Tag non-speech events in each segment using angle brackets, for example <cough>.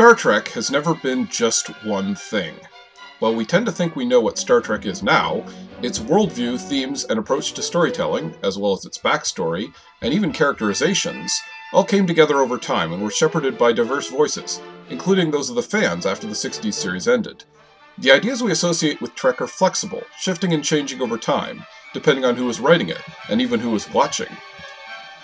Star Trek has never been just one thing. While we tend to think we know what Star Trek is now, its worldview, themes, and approach to storytelling, as well as its backstory, and even characterizations, all came together over time and were shepherded by diverse voices, including those of the fans after the 60s series ended. The ideas we associate with Trek are flexible, shifting and changing over time, depending on who is writing it, and even who is watching.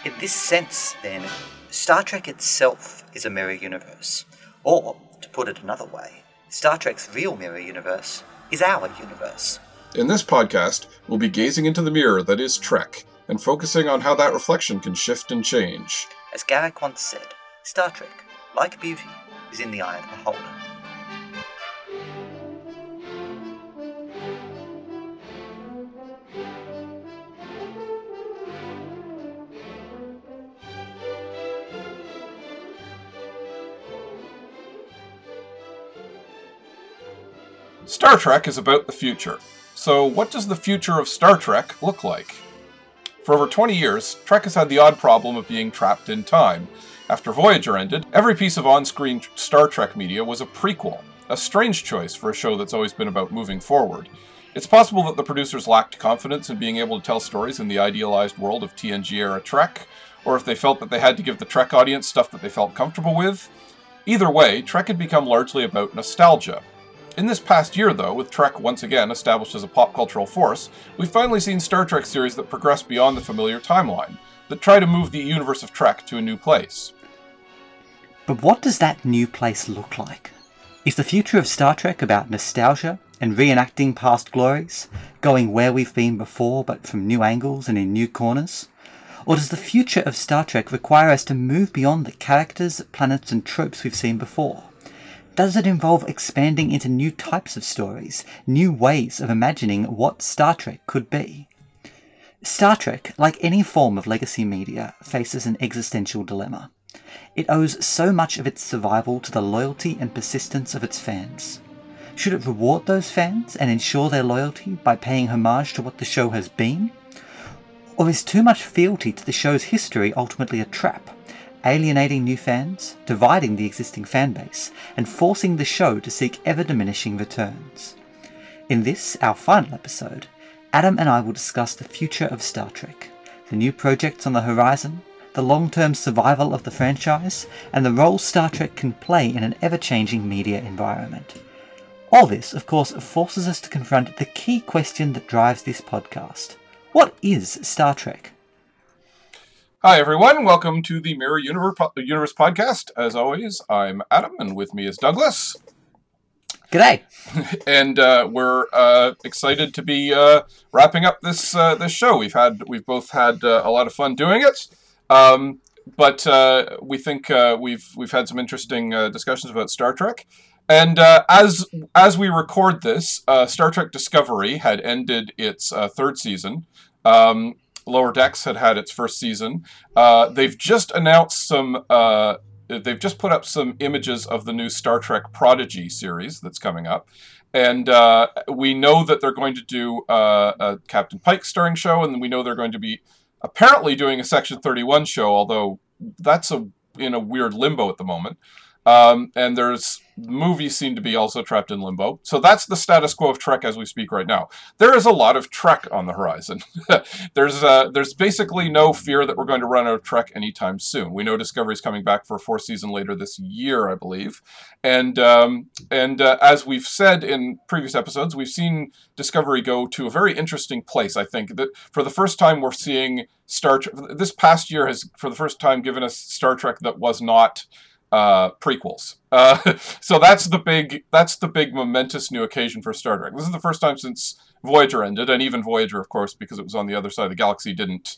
In this sense, then, Star Trek itself is a mirror universe. Or, to put it another way, Star Trek's real mirror universe is our universe. In this podcast, we'll be gazing into the mirror that is Trek and focusing on how that reflection can shift and change. As Garak once said, Star Trek, like beauty, is in the eye of the beholder. Star Trek is about the future. So, what does the future of Star Trek look like? For over 20 years, Trek has had the odd problem of being trapped in time. After Voyager ended, every piece of on screen Star Trek media was a prequel, a strange choice for a show that's always been about moving forward. It's possible that the producers lacked confidence in being able to tell stories in the idealized world of TNG era Trek, or if they felt that they had to give the Trek audience stuff that they felt comfortable with. Either way, Trek had become largely about nostalgia, in this past year, though, with Trek once again established as a pop cultural force, we've finally seen Star Trek series that progress beyond the familiar timeline, that try to move the universe of Trek to a new place. But what does that new place look like? Is the future of Star Trek about nostalgia and reenacting past glories, going where we've been before but from new angles and in new corners? Or does the future of Star Trek require us to move beyond the characters, planets, and tropes we've seen before? Does it involve expanding into new types of stories, new ways of imagining what Star Trek could be? Star Trek, like any form of legacy media, faces an existential dilemma. It owes so much of its survival to the loyalty and persistence of its fans. Should it reward those fans and ensure their loyalty by paying homage to what the show has been? Or is too much fealty to the show's history ultimately a trap? Alienating new fans, dividing the existing fanbase, and forcing the show to seek ever diminishing returns. In this, our final episode, Adam and I will discuss the future of Star Trek, the new projects on the horizon, the long term survival of the franchise, and the role Star Trek can play in an ever changing media environment. All this, of course, forces us to confront the key question that drives this podcast What is Star Trek? Hi, everyone. Welcome to the Mirror Universe, Universe podcast. As always, I'm Adam, and with me is Douglas. G'day. <laughs> and uh, we're uh, excited to be uh, wrapping up this uh, this show. We've had we've both had uh, a lot of fun doing it, um, but uh, we think we've we've had some interesting discussions about Star Trek. And as as we record this, Star Trek Discovery had ended its third season. Um, Lower Decks had had its first season. Uh, they've just announced some. Uh, they've just put up some images of the new Star Trek Prodigy series that's coming up, and uh, we know that they're going to do uh, a Captain Pike starring show, and we know they're going to be apparently doing a Section Thirty One show, although that's a in a weird limbo at the moment. Um, and there's movies seem to be also trapped in limbo. So that's the status quo of Trek as we speak right now. There is a lot of Trek on the horizon. <laughs> there's uh, there's basically no fear that we're going to run out of Trek anytime soon. We know Discovery's coming back for a fourth season later this year, I believe. And um, and uh, as we've said in previous episodes, we've seen Discovery go to a very interesting place. I think that for the first time we're seeing Star Trek. This past year has, for the first time, given us Star Trek that was not uh, prequels. Uh, <laughs> so that's the big that's the big momentous new occasion for Star Trek. This is the first time since Voyager ended, and even Voyager, of course, because it was on the other side of the galaxy, didn't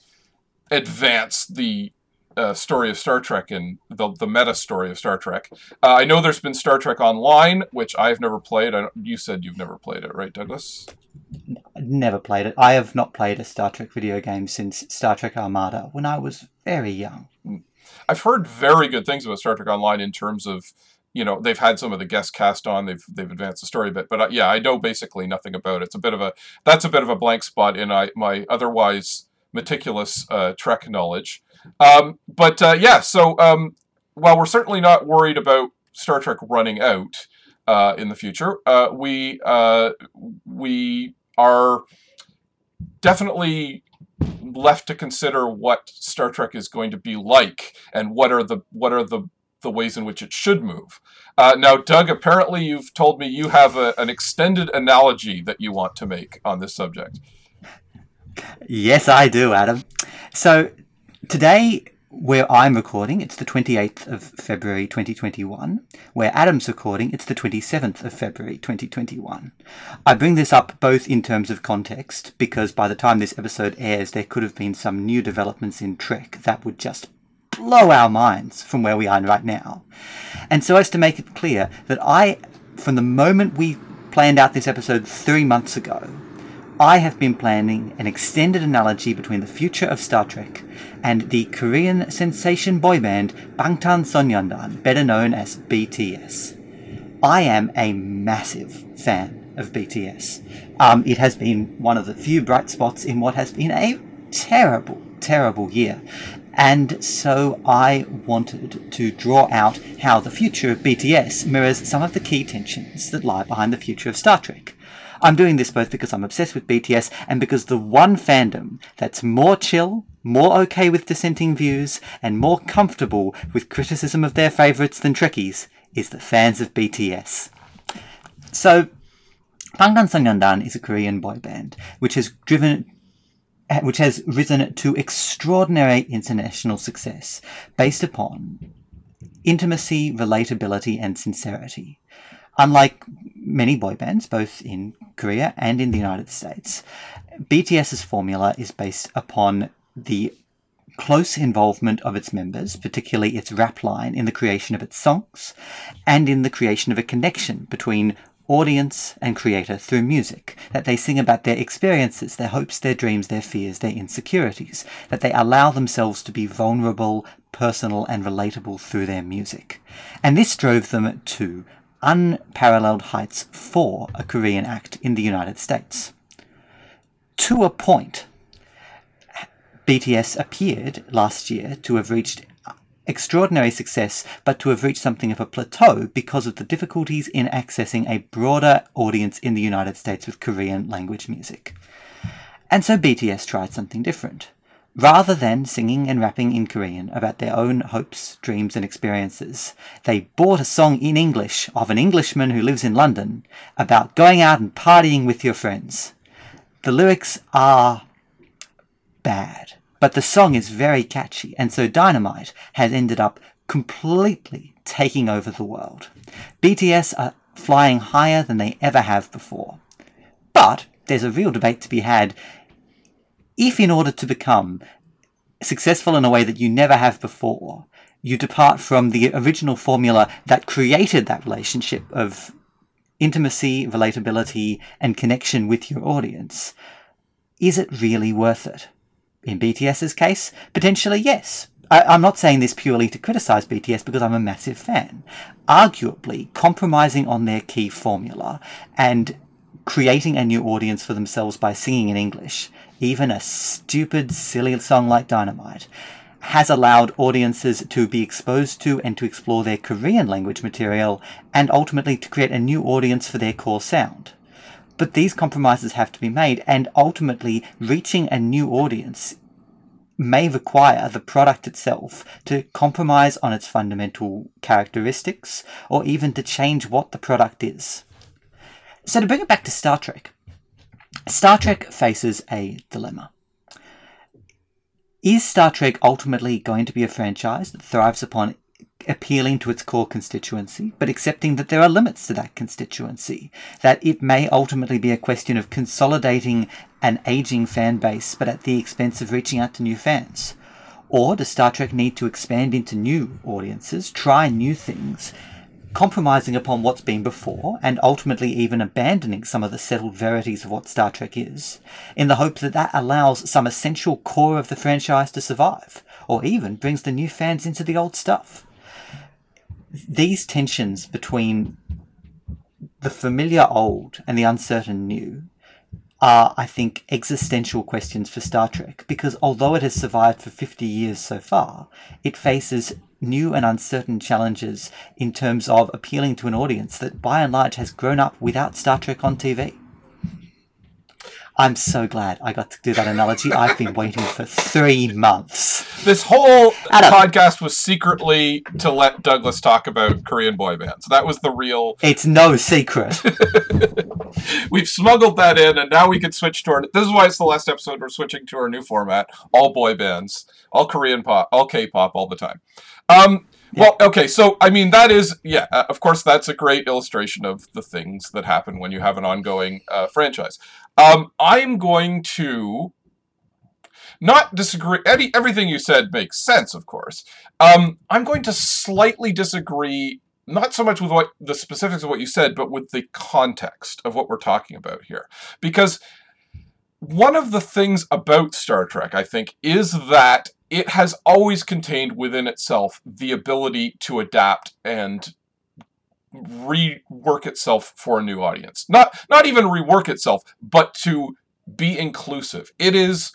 advance the uh, story of Star Trek and the, the meta story of Star Trek. Uh, I know there's been Star Trek Online, which I've never played. you said you've never played it, right, Douglas? Never played it. I have not played a Star Trek video game since Star Trek Armada when I was very young. I've heard very good things about Star Trek Online in terms of you know they've had some of the guest cast on they've they've advanced the story a bit but uh, yeah i know basically nothing about it. It's a bit of a that's a bit of a blank spot in I, my otherwise meticulous uh, trek knowledge. Um, but uh, yeah so um, while we're certainly not worried about Star Trek running out uh, in the future, uh, we uh, we are definitely left to consider what Star Trek is going to be like and what are the what are the the ways in which it should move. Uh, now, Doug, apparently you've told me you have a, an extended analogy that you want to make on this subject. Yes, I do, Adam. So today, where I'm recording, it's the 28th of February 2021. Where Adam's recording, it's the 27th of February 2021. I bring this up both in terms of context, because by the time this episode airs, there could have been some new developments in Trek that would just blow our minds from where we are right now. And so as to make it clear that I, from the moment we planned out this episode three months ago, I have been planning an extended analogy between the future of Star Trek and the Korean sensation boy band Bangtan Sonyeondan, better known as BTS. I am a massive fan of BTS. Um, it has been one of the few bright spots in what has been a terrible, terrible year. And so I wanted to draw out how the future of BTS mirrors some of the key tensions that lie behind the future of Star Trek. I'm doing this both because I'm obsessed with BTS and because the one fandom that's more chill, more okay with dissenting views, and more comfortable with criticism of their favourites than Trekkies is the fans of BTS. So, Bangtan Sonyeondan is a Korean boy band which has driven which has risen to extraordinary international success based upon intimacy, relatability, and sincerity. Unlike many boy bands, both in Korea and in the United States, BTS's formula is based upon the close involvement of its members, particularly its rap line, in the creation of its songs, and in the creation of a connection between audience and creator through music, that they sing about their experiences, their hopes, their dreams, their fears, their insecurities, that they allow themselves to be vulnerable, personal, and relatable through their music. And this drove them to unparalleled heights for a Korean act in the United States. To a point, BTS appeared last year to have reached extraordinary success, but to have reached something of a plateau because of the difficulties in accessing a broader audience in the United States with Korean language music. And so BTS tried something different. Rather than singing and rapping in Korean about their own hopes, dreams, and experiences, they bought a song in English of an Englishman who lives in London about going out and partying with your friends. The lyrics are bad, but the song is very catchy, and so Dynamite has ended up completely taking over the world. BTS are flying higher than they ever have before. But there's a real debate to be had if in order to become successful in a way that you never have before, you depart from the original formula that created that relationship of intimacy, relatability, and connection with your audience, is it really worth it? In BTS's case, potentially yes. I, am not saying this purely to criticize BTS because I'm a massive fan. Arguably, compromising on their key formula and creating a new audience for themselves by singing in English even a stupid, silly song like Dynamite, has allowed audiences to be exposed to and to explore their Korean language material and ultimately to create a new audience for their core sound. But these compromises have to be made, and ultimately, reaching a new audience may require the product itself to compromise on its fundamental characteristics or even to change what the product is. So, to bring it back to Star Trek, Star Trek faces a dilemma. Is Star Trek ultimately going to be a franchise that thrives upon appealing to its core constituency, but accepting that there are limits to that constituency, that it may ultimately be a question of consolidating an aging fan base, but at the expense of reaching out to new fans? Or does Star Trek need to expand into new audiences, try new things, compromising upon what's been before and ultimately even abandoning some of the settled verities of what Star Trek is, in the hope that that allows some essential core of the franchise to survive, or even brings the new fans into the old stuff. These tensions between the familiar old and the uncertain new are, I think, existential questions for Star Trek because although it has survived for 50 years so far, it faces new and uncertain challenges in terms of appealing to an audience that by and large has grown up without Star Trek on TV. I'm so glad I got to do that analogy. I've been waiting for three months. This whole Adam. podcast was secretly to let Douglas talk about Korean boy bands. That was the real. It's no secret. <laughs> We've smuggled that in, and now we can switch to our. This is why it's the last episode. We're switching to our new format: all boy bands, all Korean pop, all K-pop, all the time. Um, yeah. Well, okay, so I mean that is yeah, uh, of course that's a great illustration of the things that happen when you have an ongoing uh, franchise. Um, I'm going to not disagree. Any everything you said makes sense, of course. Um, I'm going to slightly disagree, not so much with what the specifics of what you said, but with the context of what we're talking about here, because one of the things about Star Trek, I think, is that it has always contained within itself the ability to adapt and rework itself for a new audience. Not not even rework itself, but to be inclusive. It is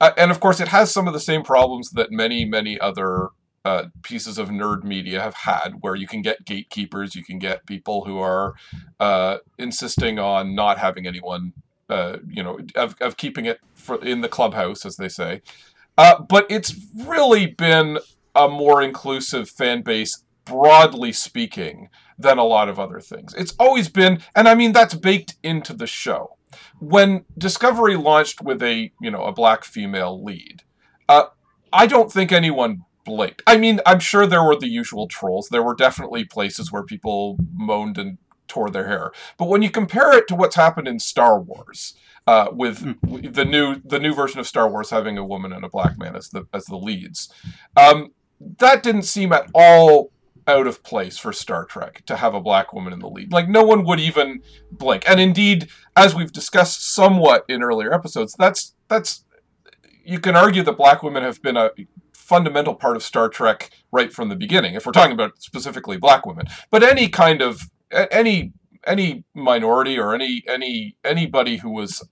uh, and of course it has some of the same problems that many many other uh, pieces of nerd media have had, where you can get gatekeepers, you can get people who are uh, insisting on not having anyone, uh, you know, of, of keeping it for, in the clubhouse, as they say. Uh, but it's really been a more inclusive fan base, broadly speaking, than a lot of other things. It's always been, and I mean that's baked into the show. When Discovery launched with a you know a black female lead, uh, I don't think anyone blinked. I mean, I'm sure there were the usual trolls. There were definitely places where people moaned and tore their hair. But when you compare it to what's happened in Star Wars, uh, with mm. the new the new version of Star Wars having a woman and a black man as the as the leads. Um, that didn't seem at all out of place for Star Trek to have a black woman in the lead. Like no one would even blink. And indeed, as we've discussed somewhat in earlier episodes, that's that's you can argue that black women have been a fundamental part of Star Trek right from the beginning. If we're talking about specifically black women, but any kind of any any minority or any any anybody who was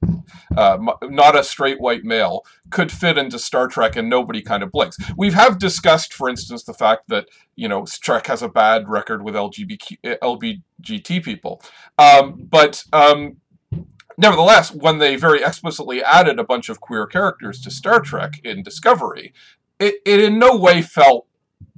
uh, not a straight white male could fit into Star Trek, and nobody kind of blinks. We have discussed, for instance, the fact that you know Trek has a bad record with LGBT LBGT people, um, but um, nevertheless, when they very explicitly added a bunch of queer characters to Star Trek in Discovery, it, it in no way felt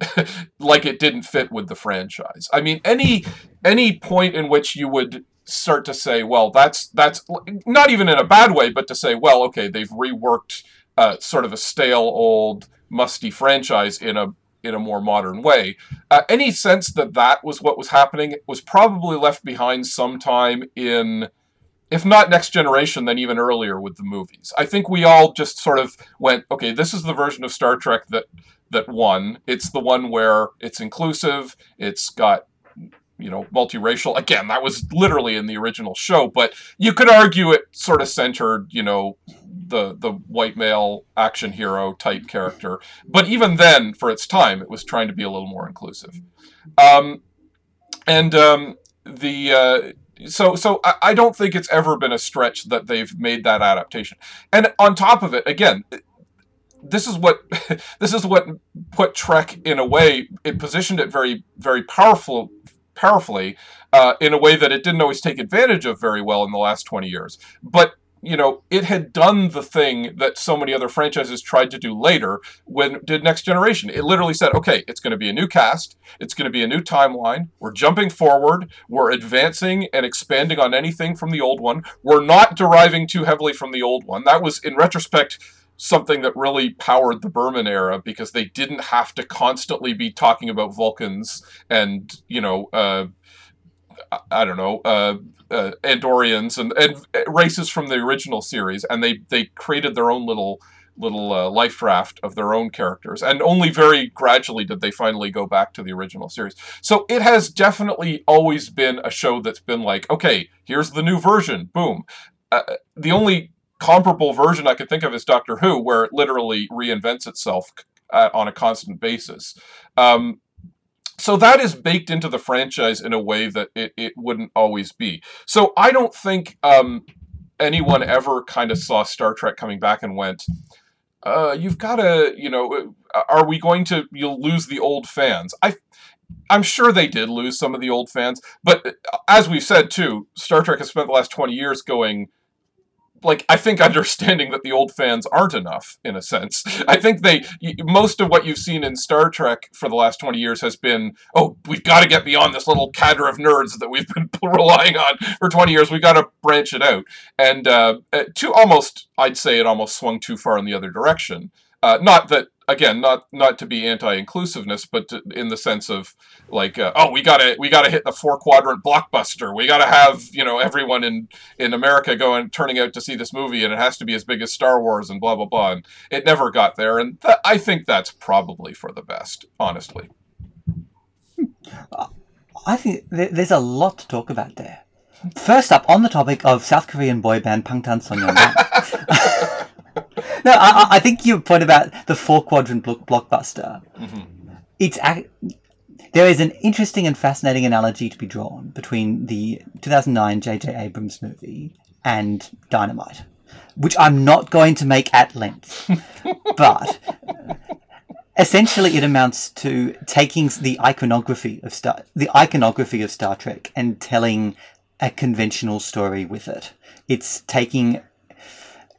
<laughs> like it didn't fit with the franchise. I mean, any any point in which you would start to say, well, that's that's not even in a bad way, but to say, well, okay, they've reworked uh, sort of a stale, old, musty franchise in a in a more modern way. Uh, any sense that that was what was happening was probably left behind sometime in if not next generation, then even earlier with the movies. I think we all just sort of went, okay, this is the version of Star Trek that that won. It's the one where it's inclusive. It's got you know multiracial. Again, that was literally in the original show, but you could argue it sort of centered you know the the white male action hero type character. But even then, for its time, it was trying to be a little more inclusive. Um, and um, the uh, so so I, I don't think it's ever been a stretch that they've made that adaptation. And on top of it, again, this is what <laughs> this is what put Trek in a way it positioned it very very powerful powerfully uh, in a way that it didn't always take advantage of very well in the last 20 years. But you know it had done the thing that so many other franchises tried to do later when did next generation. It literally said okay it's going to be a new cast it's going to be a new timeline we're jumping forward we're advancing and expanding on anything from the old one we're not deriving too heavily from the old one. That was in retrospect something that really powered the Berman era because they didn't have to constantly be talking about Vulcans and you know uh, I don't know uh, uh, Andorians and, and races from the original series, and they they created their own little little uh, life draft of their own characters, and only very gradually did they finally go back to the original series. So it has definitely always been a show that's been like, okay, here's the new version, boom. Uh, the only comparable version I could think of is Doctor Who, where it literally reinvents itself uh, on a constant basis. Um, so that is baked into the franchise in a way that it, it wouldn't always be. So I don't think um, anyone ever kind of saw Star Trek coming back and went, uh, you've got to, you know, uh, are we going to, you'll lose the old fans? I, I'm sure they did lose some of the old fans, but uh, as we've said too, Star Trek has spent the last 20 years going, like I think understanding that the old fans aren't enough in a sense. I think they most of what you've seen in Star Trek for the last 20 years has been, oh, we've got to get beyond this little cadre of nerds that we've <laughs> been <laughs> relying on for 20 years. We've got to branch it out. And uh, uh, to almost, I'd say it almost swung too far in the other direction. Uh, not that again, not not to be anti-inclusiveness, but to, in the sense of like, uh, oh, we gotta we gotta hit the four quadrant blockbuster. We gotta have you know everyone in in America going turning out to see this movie, and it has to be as big as Star Wars and blah blah blah. And it never got there, and th- I think that's probably for the best, honestly. I think there's a lot to talk about there. First up, on the topic of South Korean boy band Bangtan Sonyeondan. <laughs> no, I, I, think your point about the four quadrant blockbuster. Mm-hmm. It's there is an interesting and fascinating analogy to be drawn between the 2009 J.J. Abrams movie and Dynamite, which I'm not going to make at length, <laughs> but essentially it amounts to taking the iconography of Star the iconography of Star Trek and telling a conventional story with it. It's taking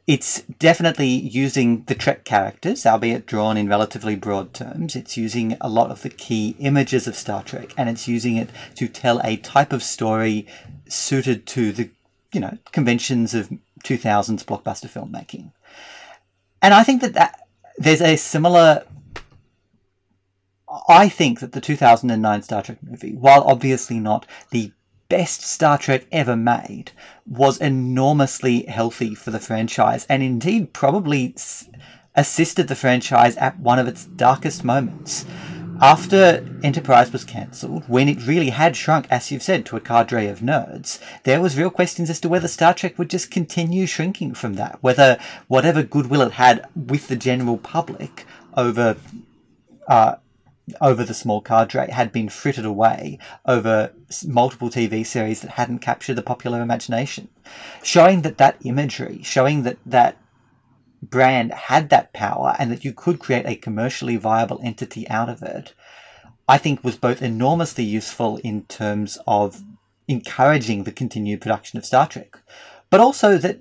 it's definitely using the Trek characters, albeit drawn in relatively broad terms. It's using a lot of the key images of Star Trek, and it's using it to tell a type of story suited to the, you know, conventions of 2000s blockbuster filmmaking. And I think that, that there's a similar. I think that the 2009 Star Trek movie, while obviously not the best Star Trek ever made was enormously healthy for the franchise and indeed probably assisted the franchise at one of its darkest moments. After Enterprise was cancelled, when it really had shrunk, as you've said, to a cadre of nerds, there was real questions as to whether Star Trek would just continue shrinking from that, whether whatever goodwill it had with the general public over uh, over the small cadre had been frittered away over multiple TV series that hadn't captured the popular imagination. Showing that that imagery, showing that that brand had that power and that you could create a commercially viable entity out of it, I think was both enormously useful in terms of encouraging the continued production of Star Trek, but also that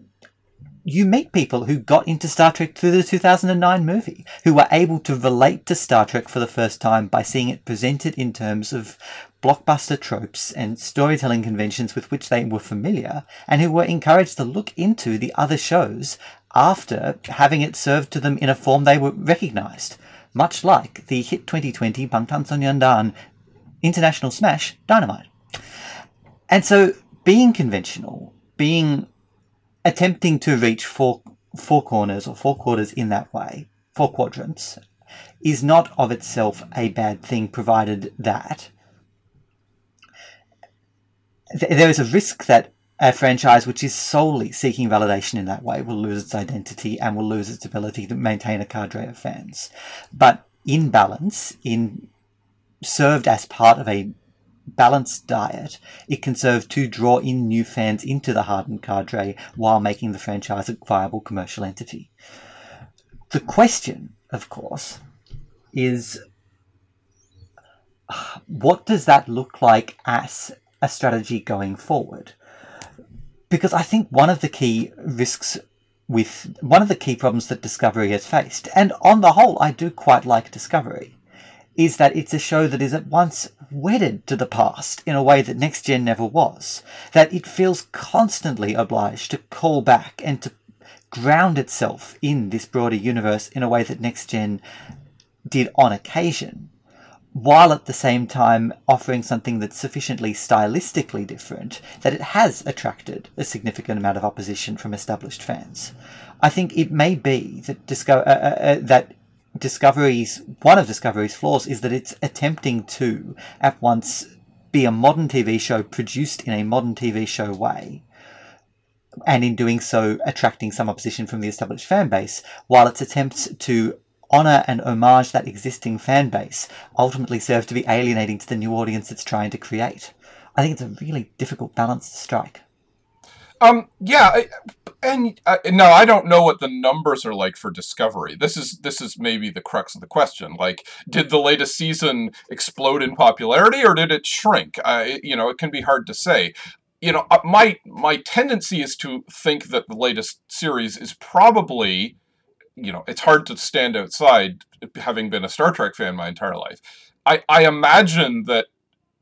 you meet people who got into Star Trek through the 2009 movie, who were able to relate to Star Trek for the first time by seeing it presented in terms of blockbuster tropes and storytelling conventions with which they were familiar, and who were encouraged to look into the other shows after having it served to them in a form they were recognized, much like the hit 2020 Bangtan Sonyeondan international smash Dynamite. And so, being conventional, being attempting to reach four four corners or four quarters in that way, four quadrants, is not of itself a bad thing, provided that th- there is a risk that a franchise which is solely seeking validation in that way will lose its identity and will lose its ability to maintain a cadre of fans. But in balance, in served as part of a balanced diet, it can serve to draw in new fans into the hardened cadre while making the franchise a viable commercial entity. The question, of course, is what does that look like as a strategy going forward? Because I think one of the key risks with one of the key problems that Discovery has faced, and on the whole, I do quite like Discovery, is that it's a show that is at once wedded to the past in a way that Next Gen never was. That it feels constantly obliged to call back and to ground itself in this broader universe in a way that Next Gen did on occasion, while at the same time offering something that's sufficiently stylistically different that it has attracted a significant amount of opposition from established fans. I think it may be that disco- uh, uh, uh, that Discovery's one of Discovery's flaws is that it's attempting to at once be a modern TV show produced in a modern TV show way, and in doing so attracting some opposition from the established fan base, while its attempts to honour and homage that existing fan base ultimately serve to be alienating to the new audience it's trying to create. I think it's a really difficult balance to strike. Um, yeah, I, and uh, no, I don't know what the numbers are like for Discovery. This is this is maybe the crux of the question. Like, did the latest season explode in popularity, or did it shrink? You know, it can be hard to say. You know, uh, my my tendency is to think that the latest series is probably, you know, it's hard to stand outside having been a Star Trek fan my entire life. I I imagine that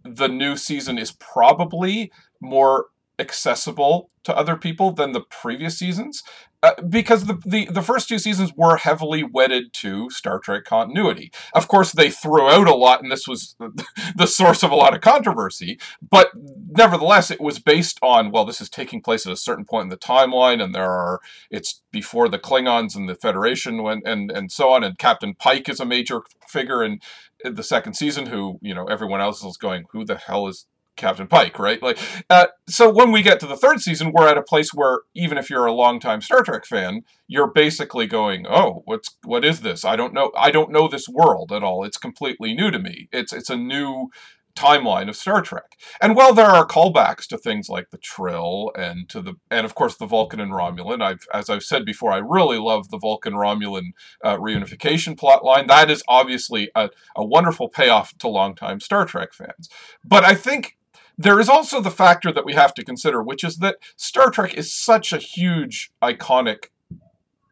the new season is probably more accessible to other people than the previous seasons uh, because the, the the first two seasons were heavily wedded to Star Trek continuity. Of course, they threw out a lot, and this was <laughs> the source of a lot of controversy. But nevertheless, it was based on well, this is taking place at a certain point in the timeline, and there are it's before the Klingons and the Federation, when, and and so on. And Captain Pike is a major figure in the second season, who you know everyone else is going, who the hell is Captain Pike, right? Like, uh, so when we get to the third season, we're at a place where even if you're a longtime Star Trek fan, you're basically going, "Oh, what's what is this? I don't know. I don't know this world at all. It's completely new to me. It's it's a new timeline of Star Trek. And while there are callbacks to things like the Trill and to the and of course the Vulcan and Romulan, I've as I've said before, I really love the Vulcan Romulan uh, reunification plotline. That is obviously a, a wonderful payoff to longtime Star Trek fans. But I think there is also the factor that we have to consider, which is that Star Trek is such a huge, iconic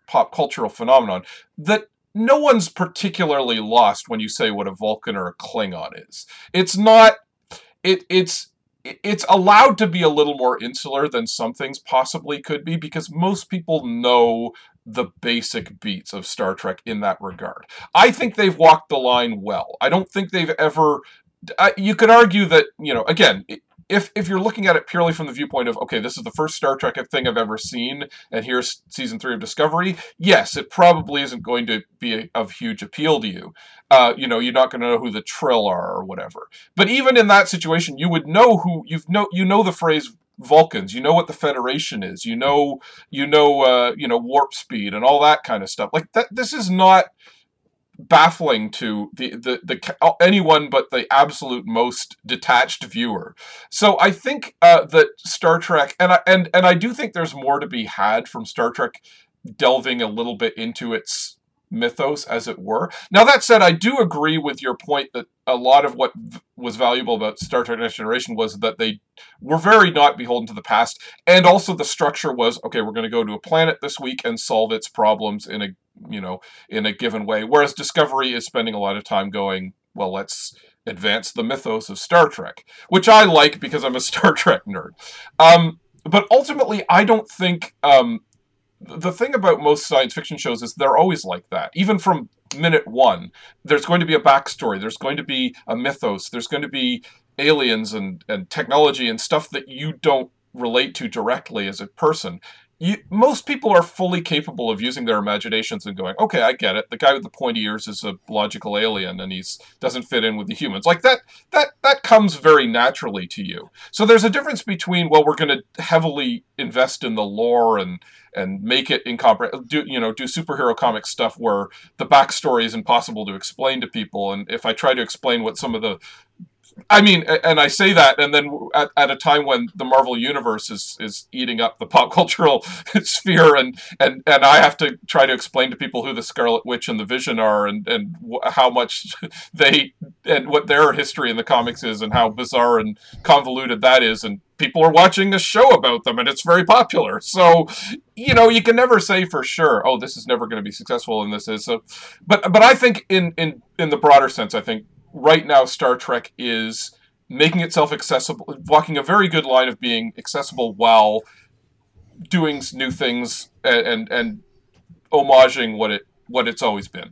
pop cultural phenomenon that no one's particularly lost when you say what a Vulcan or a Klingon is. It's not. It it's it's allowed to be a little more insular than some things possibly could be because most people know the basic beats of Star Trek in that regard. I think they've walked the line well. I don't think they've ever uh, you could argue that you know again if if you're looking at it purely from the viewpoint of okay this is the first star trek thing i've ever seen and here's season three of discovery yes it probably isn't going to be of huge appeal to you uh, you know you're not going to know who the trill are or whatever but even in that situation you would know who you've know you know the phrase Vulcans. You know what the Federation is. You know, you know, uh, you know warp speed and all that kind of stuff. Like that. This is not baffling to the, the, the anyone but the absolute most detached viewer. So I think uh, that Star Trek, and I, and and I do think there's more to be had from Star Trek delving a little bit into its mythos, as it were. Now, that said, I do agree with your point that a lot of what v- was valuable about Star Trek Next Generation was that they were very not beholden to the past. And also, the structure was okay, we're going to go to a planet this week and solve its problems in a you know in a given way whereas discovery is spending a lot of time going well let's advance the mythos of star trek which i like because i'm a <laughs> star trek nerd. Um, but ultimately i don't think um, the thing about most science fiction shows is they're always like that. Even from minute one there's going to be a backstory there's going to be a mythos there's going to be aliens and, and technology and stuff that you don't relate to directly as a person you, most people are fully capable of using their imaginations and going, okay, I get it. The guy with the pointy ears is a logical alien, and he's doesn't fit in with the humans. Like that, that that comes very naturally to you. So there's a difference between well, we're going to heavily invest in the lore and and make it incomprehensible. Do you know do superhero comic stuff where the backstory is impossible to explain to people, and if I try to explain what some of the I mean, and I say that, and then at, at a time when the Marvel universe is is eating up the pop <laughs> cultural sphere, and and and I have to try to explain to people who the Scarlet Witch and the Vision are, and and how much <laughs> they and what their history in the comics is, and how bizarre and convoluted that is, and people are watching a show about them, and it's very popular. So, you know, you can never say for sure, oh, this is never going to be successful, and this is so. But but I think in in in the broader sense, I think right now Star Trek is making itself accessible, walking a very good line of being accessible while doing new things and and, and homaging what it what it's always been.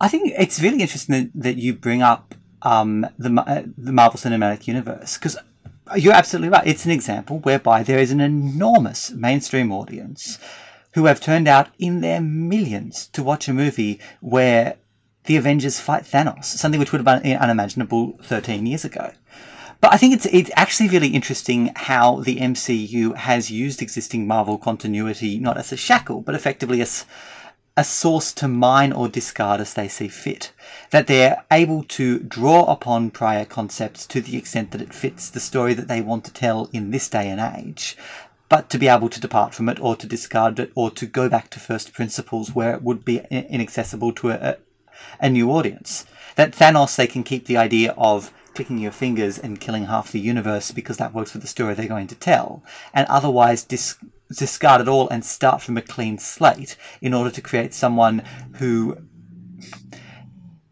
I think it's really interesting that, that you bring up um, the uh, the Marvel Cinematic Universe because you're absolutely right. It's an example whereby there is an enormous mainstream audience who have turned out in their millions to watch a movie where the Avengers fight Thanos, something which would have been unimaginable 13 years ago. But I think it's it's actually really interesting how the MCU has used existing Marvel continuity not as a shackle, but effectively as a source to mine or discard as they see fit. That they're able to draw upon prior concepts to the extent that it fits the story that they want to tell in this day and age, but to be able to depart from it or to discard it or to go back to first principles where it would be inaccessible to a, a new audience. That Thanos, they can keep the idea of clicking your fingers and killing half the universe because that works for the story they're going to tell, and otherwise dis- discard it all and start from a clean slate in order to create someone who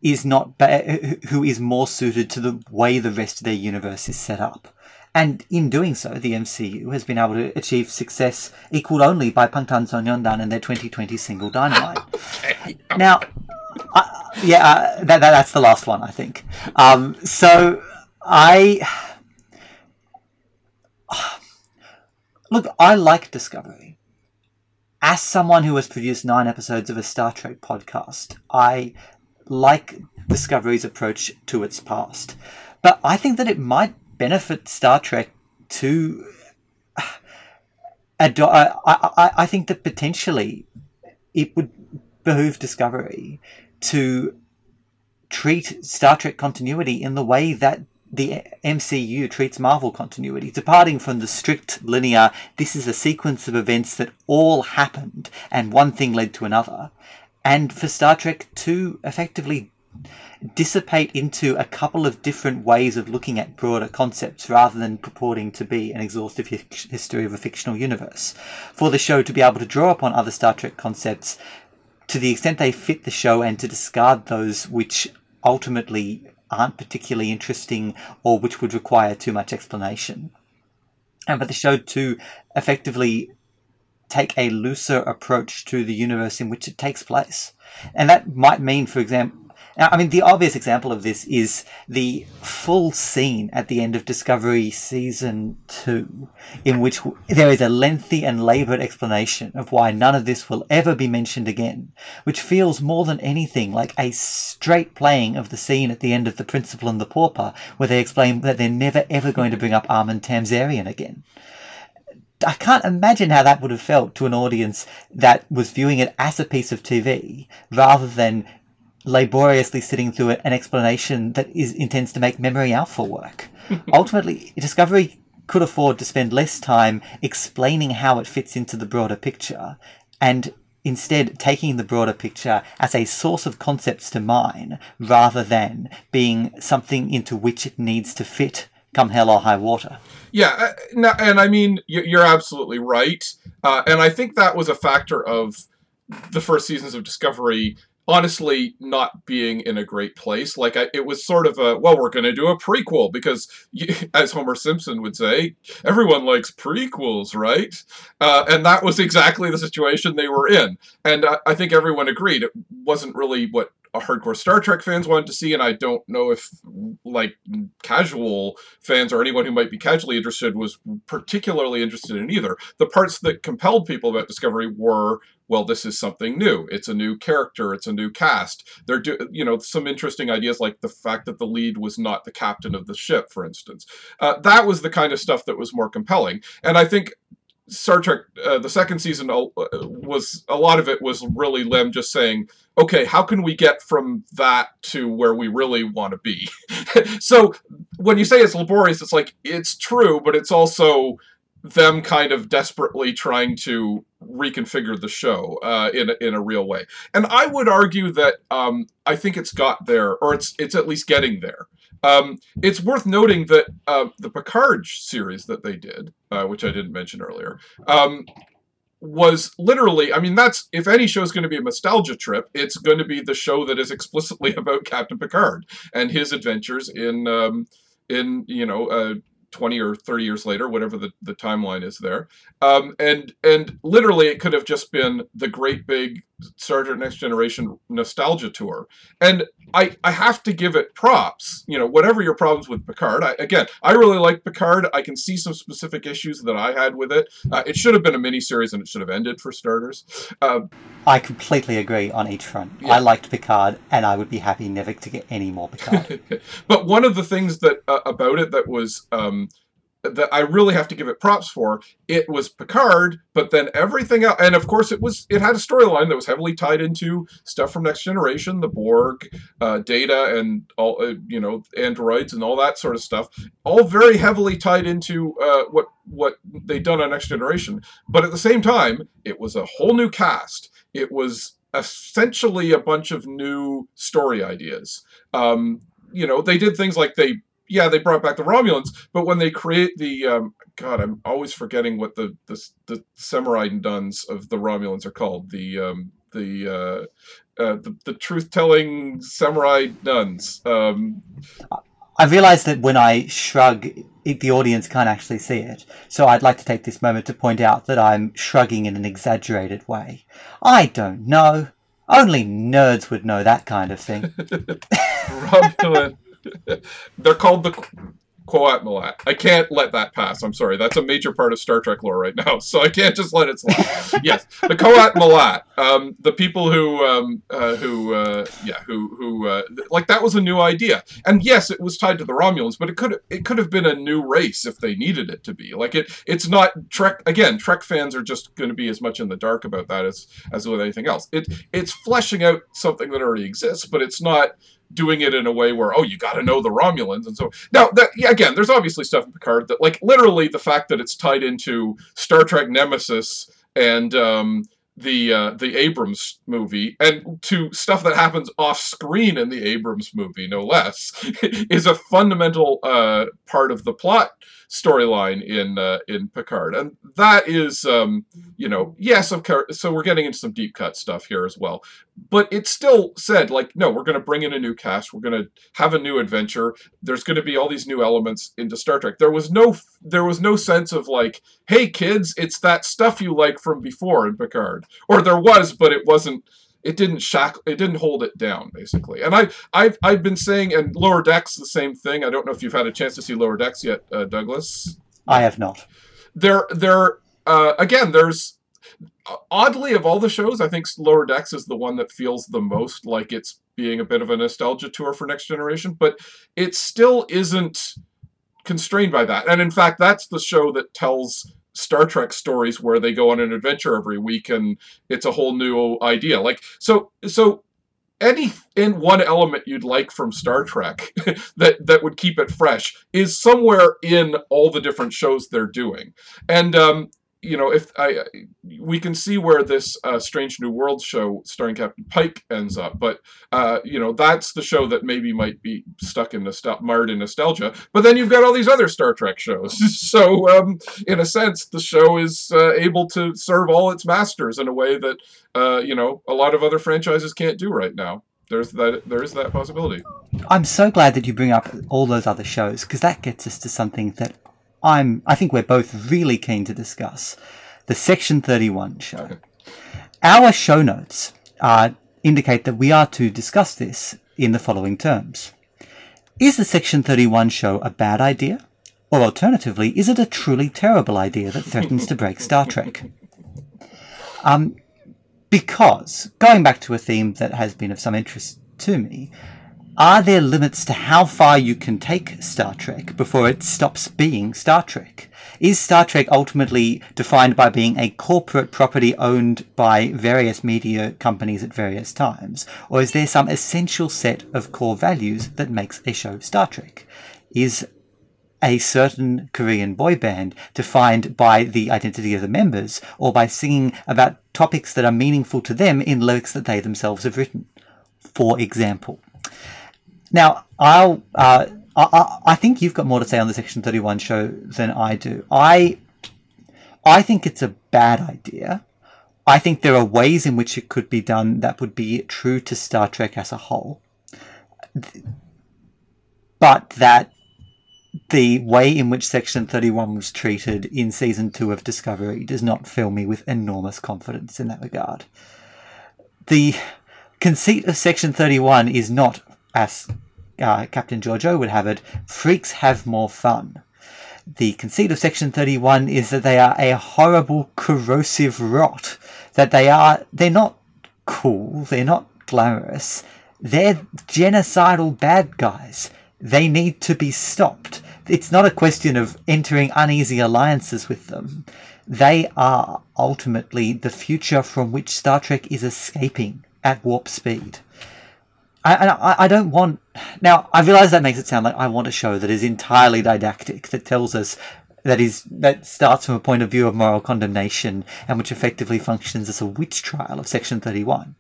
is not ba- who is more suited to the way the rest of their universe is set up. And in doing so, the MCU has been able to achieve success equaled only by Bangtan Sonyeondan and their 2020 single Dynamite. <laughs> now, I, yeah, uh, that, that, that's the last one, I think. Um, so I look, I like Discovery. As someone who has produced nine episodes of a Star Trek podcast, I like Discovery's approach to its past. But I think that it might benefit Star Trek to. Ado- I, I, I think that potentially it would behoove Discovery to treat Star Trek continuity in the way that the MCU treats Marvel continuity, departing from the strict linear, this is a sequence of events that all happened and one thing led to another, and for Star Trek to effectively dissipate into a couple of different ways of looking at broader concepts rather than purporting to be an exhaustive history of a fictional universe. For the show to be able to draw upon other Star Trek concepts to the extent they fit the show and to discard those which ultimately aren't particularly interesting or which would require too much explanation. And for the show to effectively take a looser approach to the universe in which it takes place. And that might mean, for example, now, I mean, the obvious example of this is the full scene at the end of Discovery Season 2, in which there is a lengthy and laboured explanation of why none of this will ever be mentioned again, which feels more than anything like a straight playing of the scene at the end of The Principal and the Pauper, where they explain that they're never ever going to bring up Armin Tamzarian again. I can't imagine how that would have felt to an audience that was viewing it as a piece of TV rather than laboriously sitting through an explanation that is intends to make memory alpha work. <laughs> Ultimately, Discovery could afford to spend less time explaining how it fits into the broader picture and instead taking the broader picture as a source of concepts to mine rather than being something into which it needs to fit come hell or high water. Yeah, uh, and I mean, you're absolutely right. Uh, and I think that was a factor of the first seasons of Discovery honestly not being in a great place. Like I, it was sort of a well, we're going to do a prequel because, <laughs> as Homer Simpson would say, everyone likes prequels, right? Uh, and that was exactly the situation they were in. And I, I think everyone agreed it wasn't really what hardcore Star Trek fans wanted to see, and I don't know if like casual fans or anyone who might be casually interested was particularly interested in either. The parts that compelled people about Discovery were well, this is something new. It's a new character. It's a new cast. They're do, you know some interesting ideas like the fact that the lead was not the captain of the ship, for instance. Uh, that was the kind of stuff that was more compelling, and I think Star Trek, uh, the second season uh, was a lot of it was really Lem just saying, okay, how can we get from that to where we really want to be? <laughs> so when you say it's laborious, it's like it's true, but it's also them kind of desperately trying to reconfigure the show uh, in a, in a real way. And I would argue that um, I think it's got there, or it's it's at least getting there. Um, it's worth noting that uh, the Picard series that they did, uh, which I didn't mention earlier, um, was literally, I mean, that's, if any show is going to be a nostalgia trip, it's going to be the show that is explicitly <laughs> about Captain Picard and his adventures in, um, in, you know, uh, 20 or 30 years later, whatever the, the timeline is there. Um, and and literally it could have just been the great big Star Trek Next Generation nostalgia tour. And I, I have to give it props. You know, whatever your problems with Picard, I, again, I really like Picard. I can see some specific issues that I had with it. Uh, it should have been a miniseries and it should have ended for starters. Uh, I completely agree on each front. Yeah. I liked Picard and I would be happy never to get any more Picard. <laughs> but one of the things that uh, about it that was um, that I really have to give it props for. It was Picard, but then everything else, and of course, it was it had a storyline that was heavily tied into stuff from Next Generation, the Borg, uh, Data, and all uh, you know androids and all that sort of stuff. All very heavily tied into uh, what what they'd done on Next Generation. But at the same time, it was a whole new cast. It was essentially a bunch of new story ideas. Um, you know, they did things like they yeah, they brought back the Romulans, but when they create the um, God, I'm always forgetting what the the, the samurai nuns of the Romulans are called. The um, the uh, uh, the, the truth telling samurai nuns. Um, I realize that when I shrug, the audience can't actually see it. So I'd like to take this moment to point out that I'm shrugging in an exaggerated way. I don't know. Only nerds would know that kind of thing. <laughs> Romulan. <laughs> They're called the Qowat Milat. I can't let that pass. I'm sorry. That's a major part of Star Trek lore right now, <laughs> so I can't just let it slide. <laughs> yes, the Qowat Milat. Um, the people who, um, uh, who, uh, yeah, who, who, uh, like that was a new idea. And yes, it was tied to the Romulans, but it could, it could have been a new race if they needed it to be. Like it, it's not Trek. Again, Trek fans are just going to be as much in the dark about that as, as with anything else. It, it's fleshing out something that already exists, but it's not doing it in a way where oh you got to know the Romulans and so now that yeah, again there's obviously stuff in Picard that like literally the fact that it's tied into Star Trek Nemesis and um, the uh, the Abrams movie and to stuff that happens off screen in the Abrams movie no less <laughs> is a fundamental uh, part of the plot storyline in uh, in Picard, and that is, um, you know, yes, of course. So we're getting into some deep cut stuff here as well, but it's still said like, no, we're going to bring in a new cast, we're going to have a new adventure. There's going to be all these new elements into Star Trek. There was no there was no sense of like, hey kids, it's that stuff you like from before in Picard, or there was, but it wasn't it didn't shackle it didn't hold it down basically. And i i've i've been saying and lower decks the same thing. I don't know if you've had a chance to see lower decks yet uh, douglas. I have not. There there uh, again there's oddly of all the shows i think lower decks is the one that feels the most like it's being a bit of a nostalgia tour for next generation but it still isn't constrained by that. And in fact that's the show that tells Star Trek stories where they go on an adventure every week and it's a whole new idea. Like so so any in one element you'd like from Star Trek <laughs> that that would keep it fresh is somewhere in all the different shows they're doing. And um, you know, if I, we can see where this uh, Strange New World show starring Captain Pike ends up, but uh, you know, that's the show that maybe might be stuck in nostal- marred in nostalgia. But then you've got all these other Star Trek shows, <laughs> so um, in a sense, the show is uh, able to serve all its masters in a way that uh, you know a lot of other franchises can't do right now. There's that. There is that possibility. I'm so glad that you bring up all those other shows because that gets us to something that I'm, I think we're both really keen to discuss the Section 31 show. <laughs> Our show notes uh, indicate that we are to discuss this in the following terms. Is the Section 31 show a bad idea? Or alternatively, is it a truly terrible idea that threatens to break Star Trek? <laughs> Um, because, going back to a theme that has been of some interest to me, are there limits to how far you can take Star Trek before it stops being Star Trek? Is Star Trek ultimately defined by being a corporate property owned by various media companies at various times? Or is there some essential set of core values that makes a show Star Trek? Is a certain Korean boy band defined by the identity of the members or by singing about topics that are meaningful to them in lyrics that they themselves have written? For example. Now, I'll. Uh, I, I think you've got more to say on the Section 31 show than I do. I, I think it's a bad idea. I think there are ways in which it could be done that would be true to Star Trek as a whole. But that the way in which Section 31 was treated in season two of Discovery does not fill me with enormous confidence in that regard. The conceit of Section 31 is not as uh, Captain Georgiou would have it, freaks have more fun. The conceit of Section 31 is that they are a horrible, corrosive rot. That they are, they're not cool, they're not glamorous, they're genocidal bad guys. They need to be stopped. it's not a question of entering uneasy alliances with them. They are ultimately the future from which Star Trek is escaping at warp speed. I, I, I don't want. Now, I realize that makes it sound like I want a show that is entirely didactic, that tells us that is that starts from a point of view of moral condemnation and which effectively functions as a witch trial of Section 31.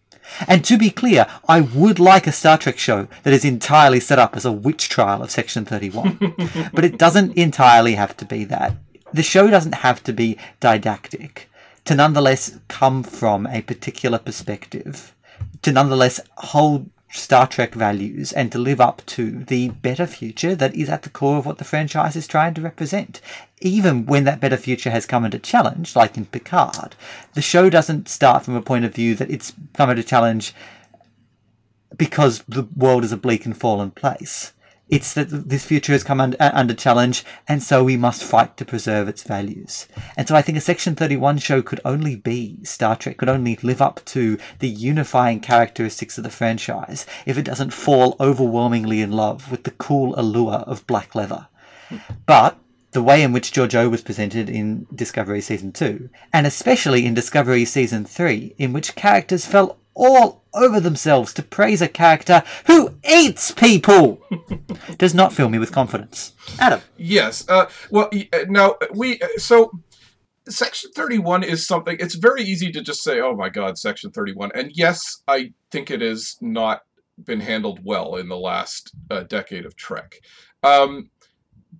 And to be clear, I would like a Star Trek show that is entirely set up as a witch trial of Section 31. <laughs> but it doesn't entirely have to be that. The show doesn't have to be didactic to nonetheless come from a particular perspective, to nonetheless hold Star Trek values and to live up to the better future that is at the core of what the franchise is trying to represent. Even when that better future has come under challenge, like in Picard, the show doesn't start from a point of view that it's come into challenge because the world is a bleak and fallen place. It's that this future has come under, uh, under challenge, and so we must fight to preserve its values. And so I think a Section 31 show could only be Star Trek, could only live up to the unifying characteristics of the franchise if it doesn't fall overwhelmingly in love with the cool allure of black leather. But the way in which Georgiou was presented in Discovery Season 2, and especially in Discovery Season 3, in which characters fell all over themselves to praise a character who eats people <laughs> does not fill me with confidence. Adam. Yes. Uh, well, uh, now we uh, so Section 31 is something it's very easy to just say, "Oh my god, Section 31." And yes, I think it has not been handled well in the last uh, decade of Trek. Um,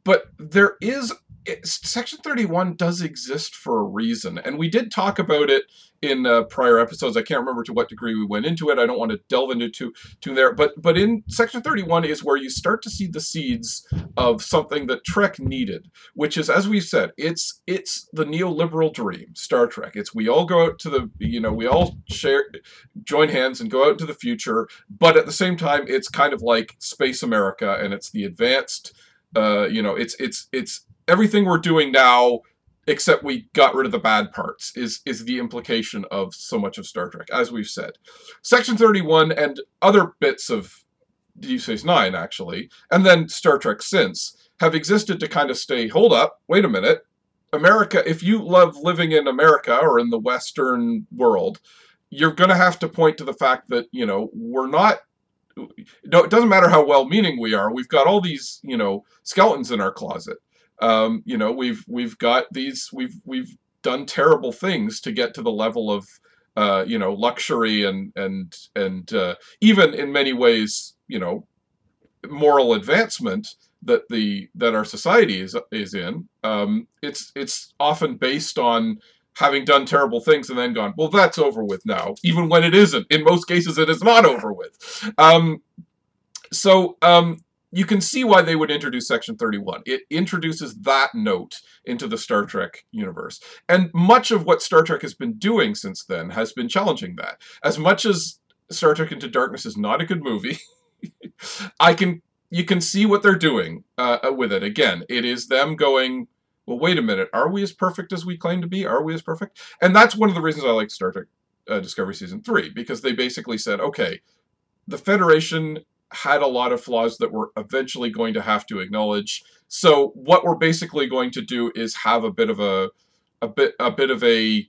but there is it, Section 31 does exist for a reason, and we did talk about it in uh, prior episodes. I can't remember to what degree we went into it. I don't want to delve into too, too there, but but in Section 31 is where you start to see the seeds of something that Trek needed, which is, as we said, it's it's the neoliberal dream, Star Trek. It's we all go out to the, you know, we all share, join hands and go out into the future, but at the same time, it's kind of like Space America, and it's the advanced. Uh, you know, it's it's it's everything we're doing now except we got rid of the bad parts is is the implication of so much of Star Trek as we've said section 31 and other bits of Deep Space 9 actually and then Star Trek since have existed to kind of stay hold up wait a minute America if you love living in America or in the western world you're going to have to point to the fact that you know we're not no, it doesn't matter how well meaning we are. We've got all these, you know, skeletons in our closet. Um, you know, we've we've got these we've we've done terrible things to get to the level of uh, you know luxury and and and uh, even in many ways you know moral advancement that the that our society is is in. Um, it's it's often based on having done terrible things and then gone well that's over with now even when it isn't in most cases it is not over with um, so um, you can see why they would introduce Section 31. It introduces that note into the Star Trek universe. And much of what Star Trek has been doing since then has been challenging that. As much as Star Trek Into Darkness is not a good movie, <laughs> I can you can see what they're doing uh, uh, with it. Again, it is them going, well, wait a minute, are we as perfect as we claim to be? Are we as perfect? And that's one of the reasons I like Star Trek uh, Discovery Season 3, because they basically said, okay, the Federation had a lot of flaws that we're eventually going to have to acknowledge. So what we're basically going to do is have a bit of a a bit a bit of a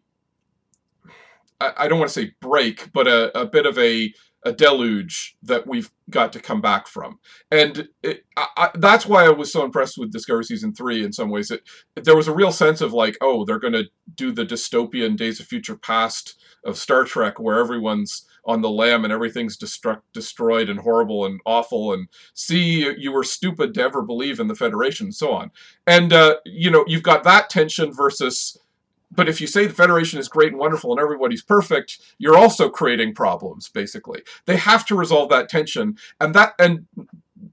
I don't want to say break, but a, a bit of a a deluge that we've got to come back from. And it, I, that's why I was so impressed with Discovery Season 3 in some ways. It, there was a real sense of like, oh, they're going to do the dystopian Days of Future Past of Star Trek where everyone's on the lam and everything's destruct, destroyed and horrible and awful and see you were stupid to ever believe in the federation and so on and uh, you know you've got that tension versus but if you say the federation is great and wonderful and everybody's perfect you're also creating problems basically they have to resolve that tension and that and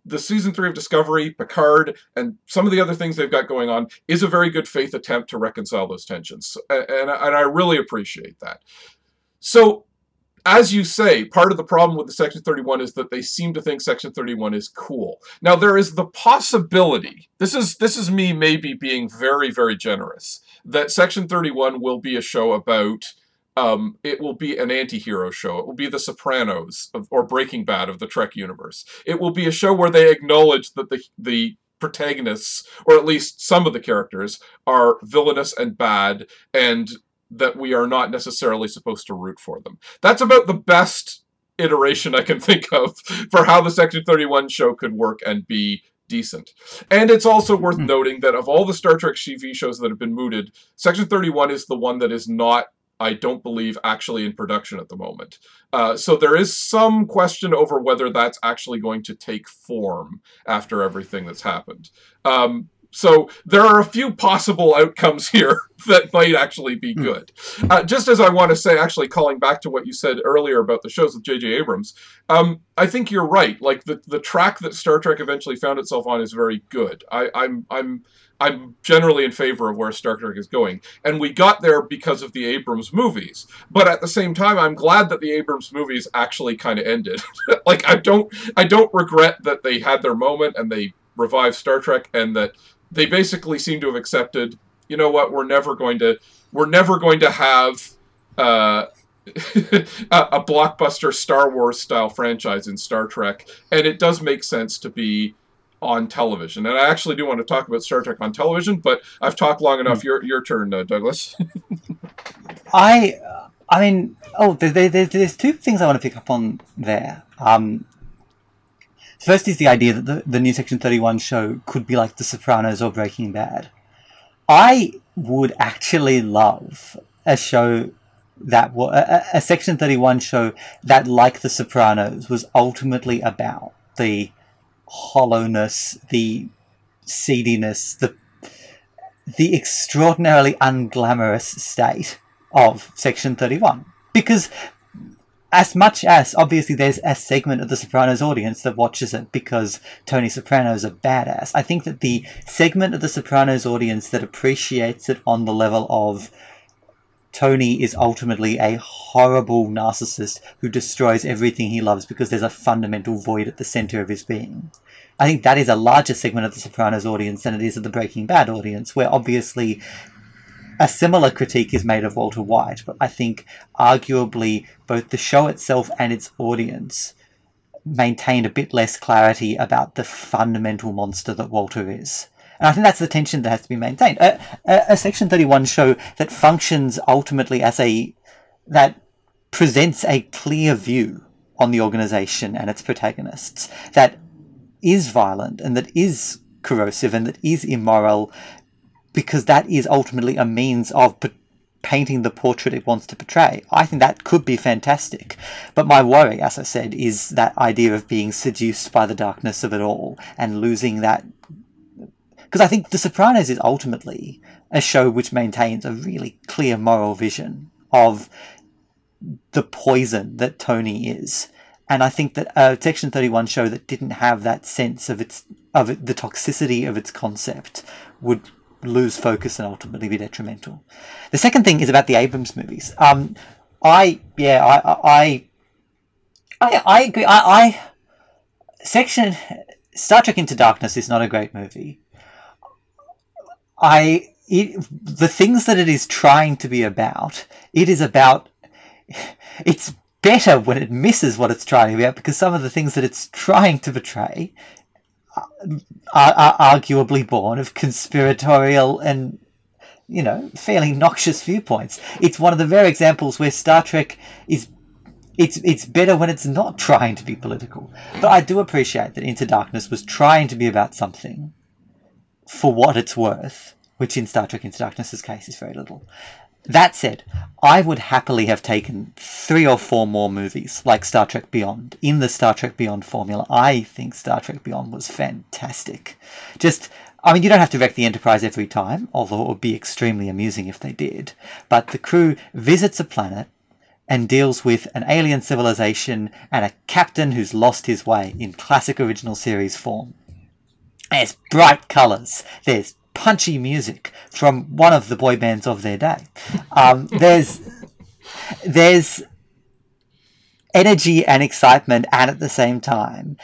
the season three of Discovery, Picard, and some of the other things they've got going on is a very good faith attempt to reconcile those tensions. And, and, and I really appreciate that. So as you say, part of the problem with the Section 31 is that they seem to think Section 31 is cool. Now there is the possibility, this is this is me maybe being very, very generous, that Section 31 will be a show about um, it will be an anti-hero show. It will be The Sopranos of, or Breaking Bad of the Trek universe. It will be a show where they acknowledge that the the protagonists, or at least some of the characters, are villainous and bad, and that we are not necessarily supposed to root for them. That's about the best iteration I can <laughs> think of for how the Section 31 show could work and be decent. And it's also worth mm-hmm. noting that of all the Star Trek TV shows that have been mooted, Section 31 is the one that is not I don't believe actually in production at the moment. Uh, so there is some question over whether that's actually going to take form after everything that's happened. Um, so there are a few possible outcomes <laughs> here that might actually be hmm. good. Uh, just as I want to say, actually, calling back to what you said earlier about the shows with J.J. Abrams, um, I think you're right. Like the the track that Star Trek eventually found itself on is very good. I, I'm I'm I'm generally in favor of where Star Trek is going. And we got there because of the Abrams movies. But at the same time, I'm glad that the Abrams movies actually kind of ended. <laughs> like I don't I don't regret that they had their moment and they revived Star Trek and that they basically seem to have accepted, you know what, we're never going to we're never going to have uh, <laughs> a, blockbuster Star Wars style franchise in Star Trek, and it does make sense to be on television. And I actually do want to talk about Star Trek on television, but I've talked long enough. Hmm. Your your turn, uh, Douglas. <laughs> I I mean, oh, there, there, there's two things I want to pick up on there. Um, First is the idea that the, the new Section 31 show could be like The Sopranos or Breaking Bad. I would actually love a show that was a, a Section 31 show that, like The Sopranos, was ultimately about the hollowness, the seediness, the the extraordinarily unglamorous state of Section 31. Because as much as obviously there's a segment of the Sopranos audience that watches it because Tony Soprano is a badass, I think that the segment of the Sopranos audience that appreciates it on the level of Tony is ultimately a horrible narcissist who destroys everything he loves because there's a fundamental void at the center of his being. I think that is a larger segment of the Sopranos audience than it is of the Breaking Bad audience, where obviously a similar critique is made of Walter White, but I think arguably both the show itself and its audience maintained a bit less clarity about the fundamental monster that Walter is. And I think that's the tension that has to be maintained. A, a, a Section 31 show that functions ultimately as a, that presents a clear view on the organization and its protagonists, that is violent and that is corrosive and that is immoral because that is ultimately a means of p- painting the portrait it wants to portray. I think that could be fantastic. But my worry, as I said, is that idea of being seduced by the darkness of it all and losing that. Because I think The Sopranos is ultimately a show which maintains a really clear moral vision of the poison that Tony is. And I think that a Section 31 show that didn't have that sense of its of it, the toxicity of its concept would lose focus and ultimately be detrimental. The second thing is about the Abrams movies. Um, I yeah I I I, I agree. I, I section Star Trek Into Darkness is not a great movie. I it, the things that it is trying to be about, it is about. It's better when it misses what it's trying to be about because some of the things that it's trying to portray are, are arguably born of conspiratorial and you know fairly noxious viewpoints. It's one of the rare examples where Star Trek is it's it's better when it's not trying to be political. But I do appreciate that Into Darkness was trying to be about something for what it's worth, which in Star Trek Into Darkness's case is very little. That said, I would happily have taken three or four more movies like Star Trek Beyond in the Star Trek Beyond formula. I think Star Trek Beyond was fantastic. Just, I mean, you don't have to wreck the Enterprise every time, although it would be extremely amusing if they did. But the crew visits a planet and deals with an alien civilization and a captain who's lost his way in classic original series form. There's bright colours, there's punchy music from one of the boy bands of their day. Um, there's there's energy and excitement, and at the same time,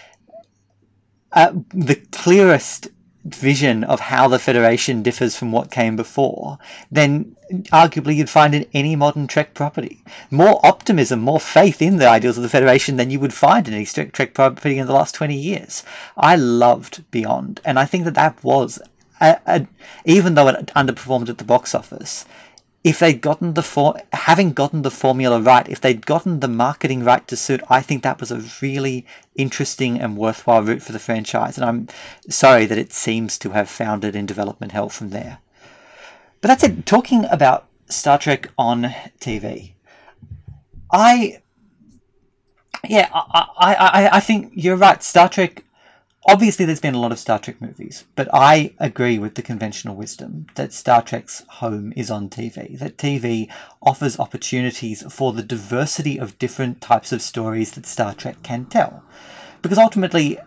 uh, the clearest vision of how the Federation differs from what came before then arguably you'd find in any modern Trek property. More optimism, more faith in the ideals of the Federation than you would find in any Trek property in the last 20 years. I loved Beyond, and I think that that was, a, a, even though it underperformed at the box office, if they'd gotten the for having gotten the formula right, if they'd gotten the marketing right to suit, I think that was a really interesting and worthwhile route for the franchise. And I'm sorry that it seems to have foundered in development hell from there. But that's it. Talking about Star Trek on TV, I yeah, I, I, I, I think you're right. Star Trek obviously there's been a lot of Star Trek movies, but I agree with the conventional wisdom that Star Trek's home is on TV, that TV offers opportunities for the diversity of different types of stories that Star Trek can tell. Because ultimately,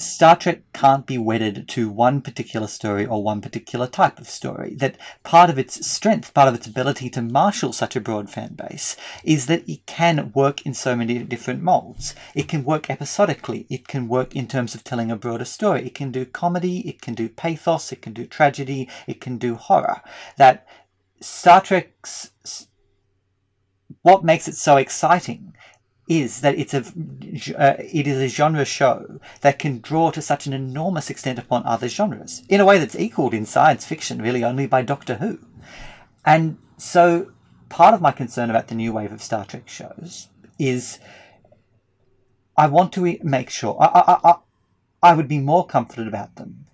Star Trek can't be wedded to one particular story or one particular type of story. That part of its strength, part of its ability to marshal such a broad fan base, is that it can work in so many different molds. It can work episodically, it can work in terms of telling a broader story, it can do comedy, it can do pathos, it can do tragedy, it can do horror. That Star Trek's. What makes it so exciting is that it's a uh, it is a genre show that can draw to such an enormous extent upon other genres in a way that's equaled in science fiction really only by Doctor Who. And so part of my concern about the new wave of Star Trek shows is I want to make sure I, I, I, I would be more confident about them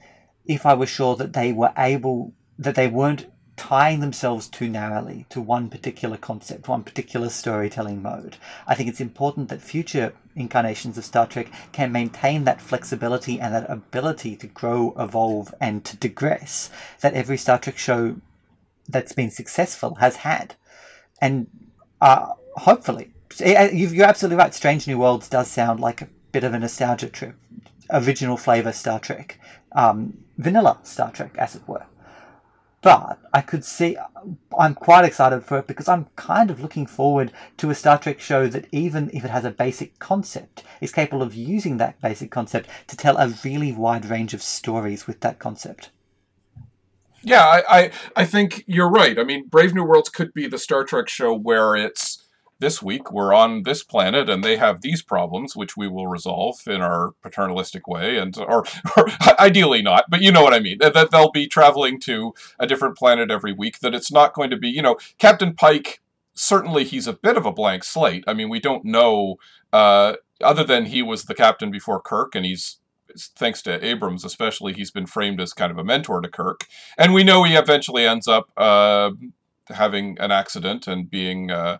if I was sure that they were able that they weren't tying themselves too narrowly to one particular concept, one particular storytelling mode. I think it's important that future incarnations of Star Trek can maintain that flexibility and that ability to grow, evolve, and to digress that every Star Trek show that's been successful has had. And uh, hopefully, eh, eh, you're absolutely right. Strange New Worlds does sound like a bit of a nostalgia trip. Original flavor Star Trek, um, vanilla Star Trek, as it were. But I could see, I'm quite excited for it because I'm kind of looking forward to a Star Trek show that, even if it has a basic concept, is capable of using that basic concept to tell a really wide range of stories with that concept. Yeah, I, I, I think you're right. I mean, Brave New Worlds could be the Star Trek show where it's this week we're on this planet and they have these problems which we will resolve in our paternalistic way and or, or <laughs> ideally not but you know what i mean that they'll be traveling to a different planet every week that it's not going to be you know captain pike certainly he's a bit of a blank slate i mean we don't know uh, other than he was the captain before kirk and he's thanks to Abrams especially, he's been framed as kind of a mentor to Kirk. And we know he eventually ends up uh, having an accident and being uh,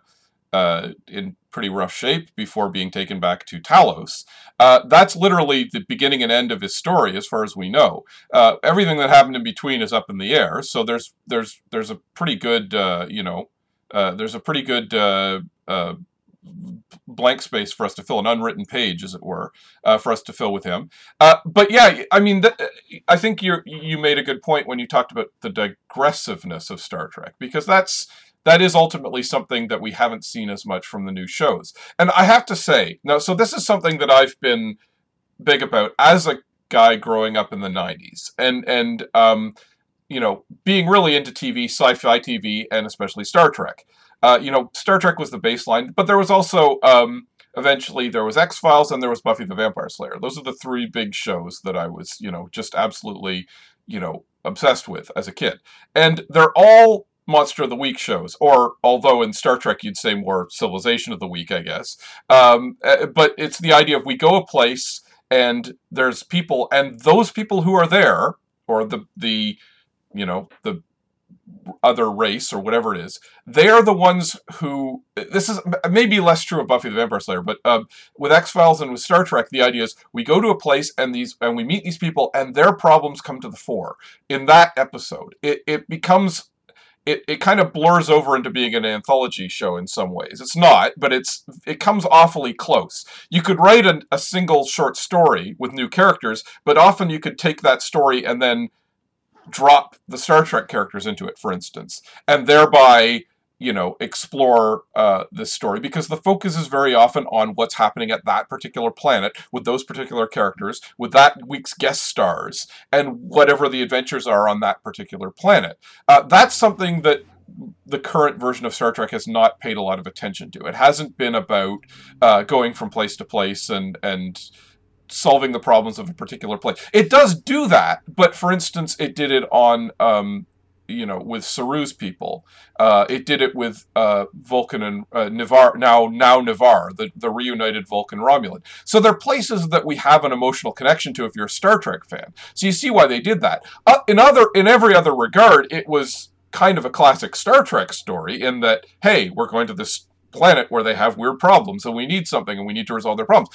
uh, in pretty rough shape before being taken back to Talos. Uh, that's literally the beginning and end of his story, as far as we know. Uh, everything that happened in between is up in the air. So there's there's there's a pretty good uh, you know uh, there's a pretty good uh, blank space for us to fill, an unwritten page, as it were, for us to fill with him. but yeah, I mean, th- I think you you made a good point when you talked about the digressiveness of Star Trek because that's that is ultimately something that we haven't seen as much from the new shows. And I have to say, now, so this is something that I've been big about as a guy growing up in the 90s. And, and, um, you know, being really into TV, sci-fi TV, and especially Star Trek. Uh, you know, Star Trek was the baseline, but there was also um, eventually there was X Files and there was Buffy the Vampire Slayer. Those are the three big shows that I was, you know, just absolutely, you know, obsessed with as a kid. And they're all Monster of the Week shows, or although in Star Trek you'd say more Civilization of the Week, I guess. Um, eh, but it's the idea of we go a place and there's people, and those people who are there, or the the you know the other race or whatever it is, they are the ones who. This is maybe less true of Buffy the Vampire Slayer, but um, with X Files and with Star Trek, the idea is we go to a place and these and we meet these people and their problems come to the fore. In that episode, it, it becomes it, it kind of blurs over into being an anthology show in some ways. It's not, but it's it comes awfully close. You could write a, a single short story with new characters, but often you could take that story and then drop the Star Trek characters into it, for instance, and thereby you know, explore uh, this story because the focus is very often on what's happening at that particular planet with those particular characters, with that week's guest stars, and whatever the adventures are on that particular planet. Uh, that's something that the current version of Star Trek has not paid a lot of attention to. It hasn't been about uh, going from place to place and and solving the problems of a particular place. It does do that, but for instance, it did it on um, you know with Saru's people. Uh, it did it with uh, Vulcan and uh, Ni'Var now now Ni'Var, the the reunited Vulcan Romulan. So they're places that we have an emotional connection to if you're a Star Trek fan. So you see why they did that. Uh, in other in every other regard, it was kind of a classic Star Trek story in that hey, we're going to this planet where they have weird problems and we need something and we need to resolve their problems.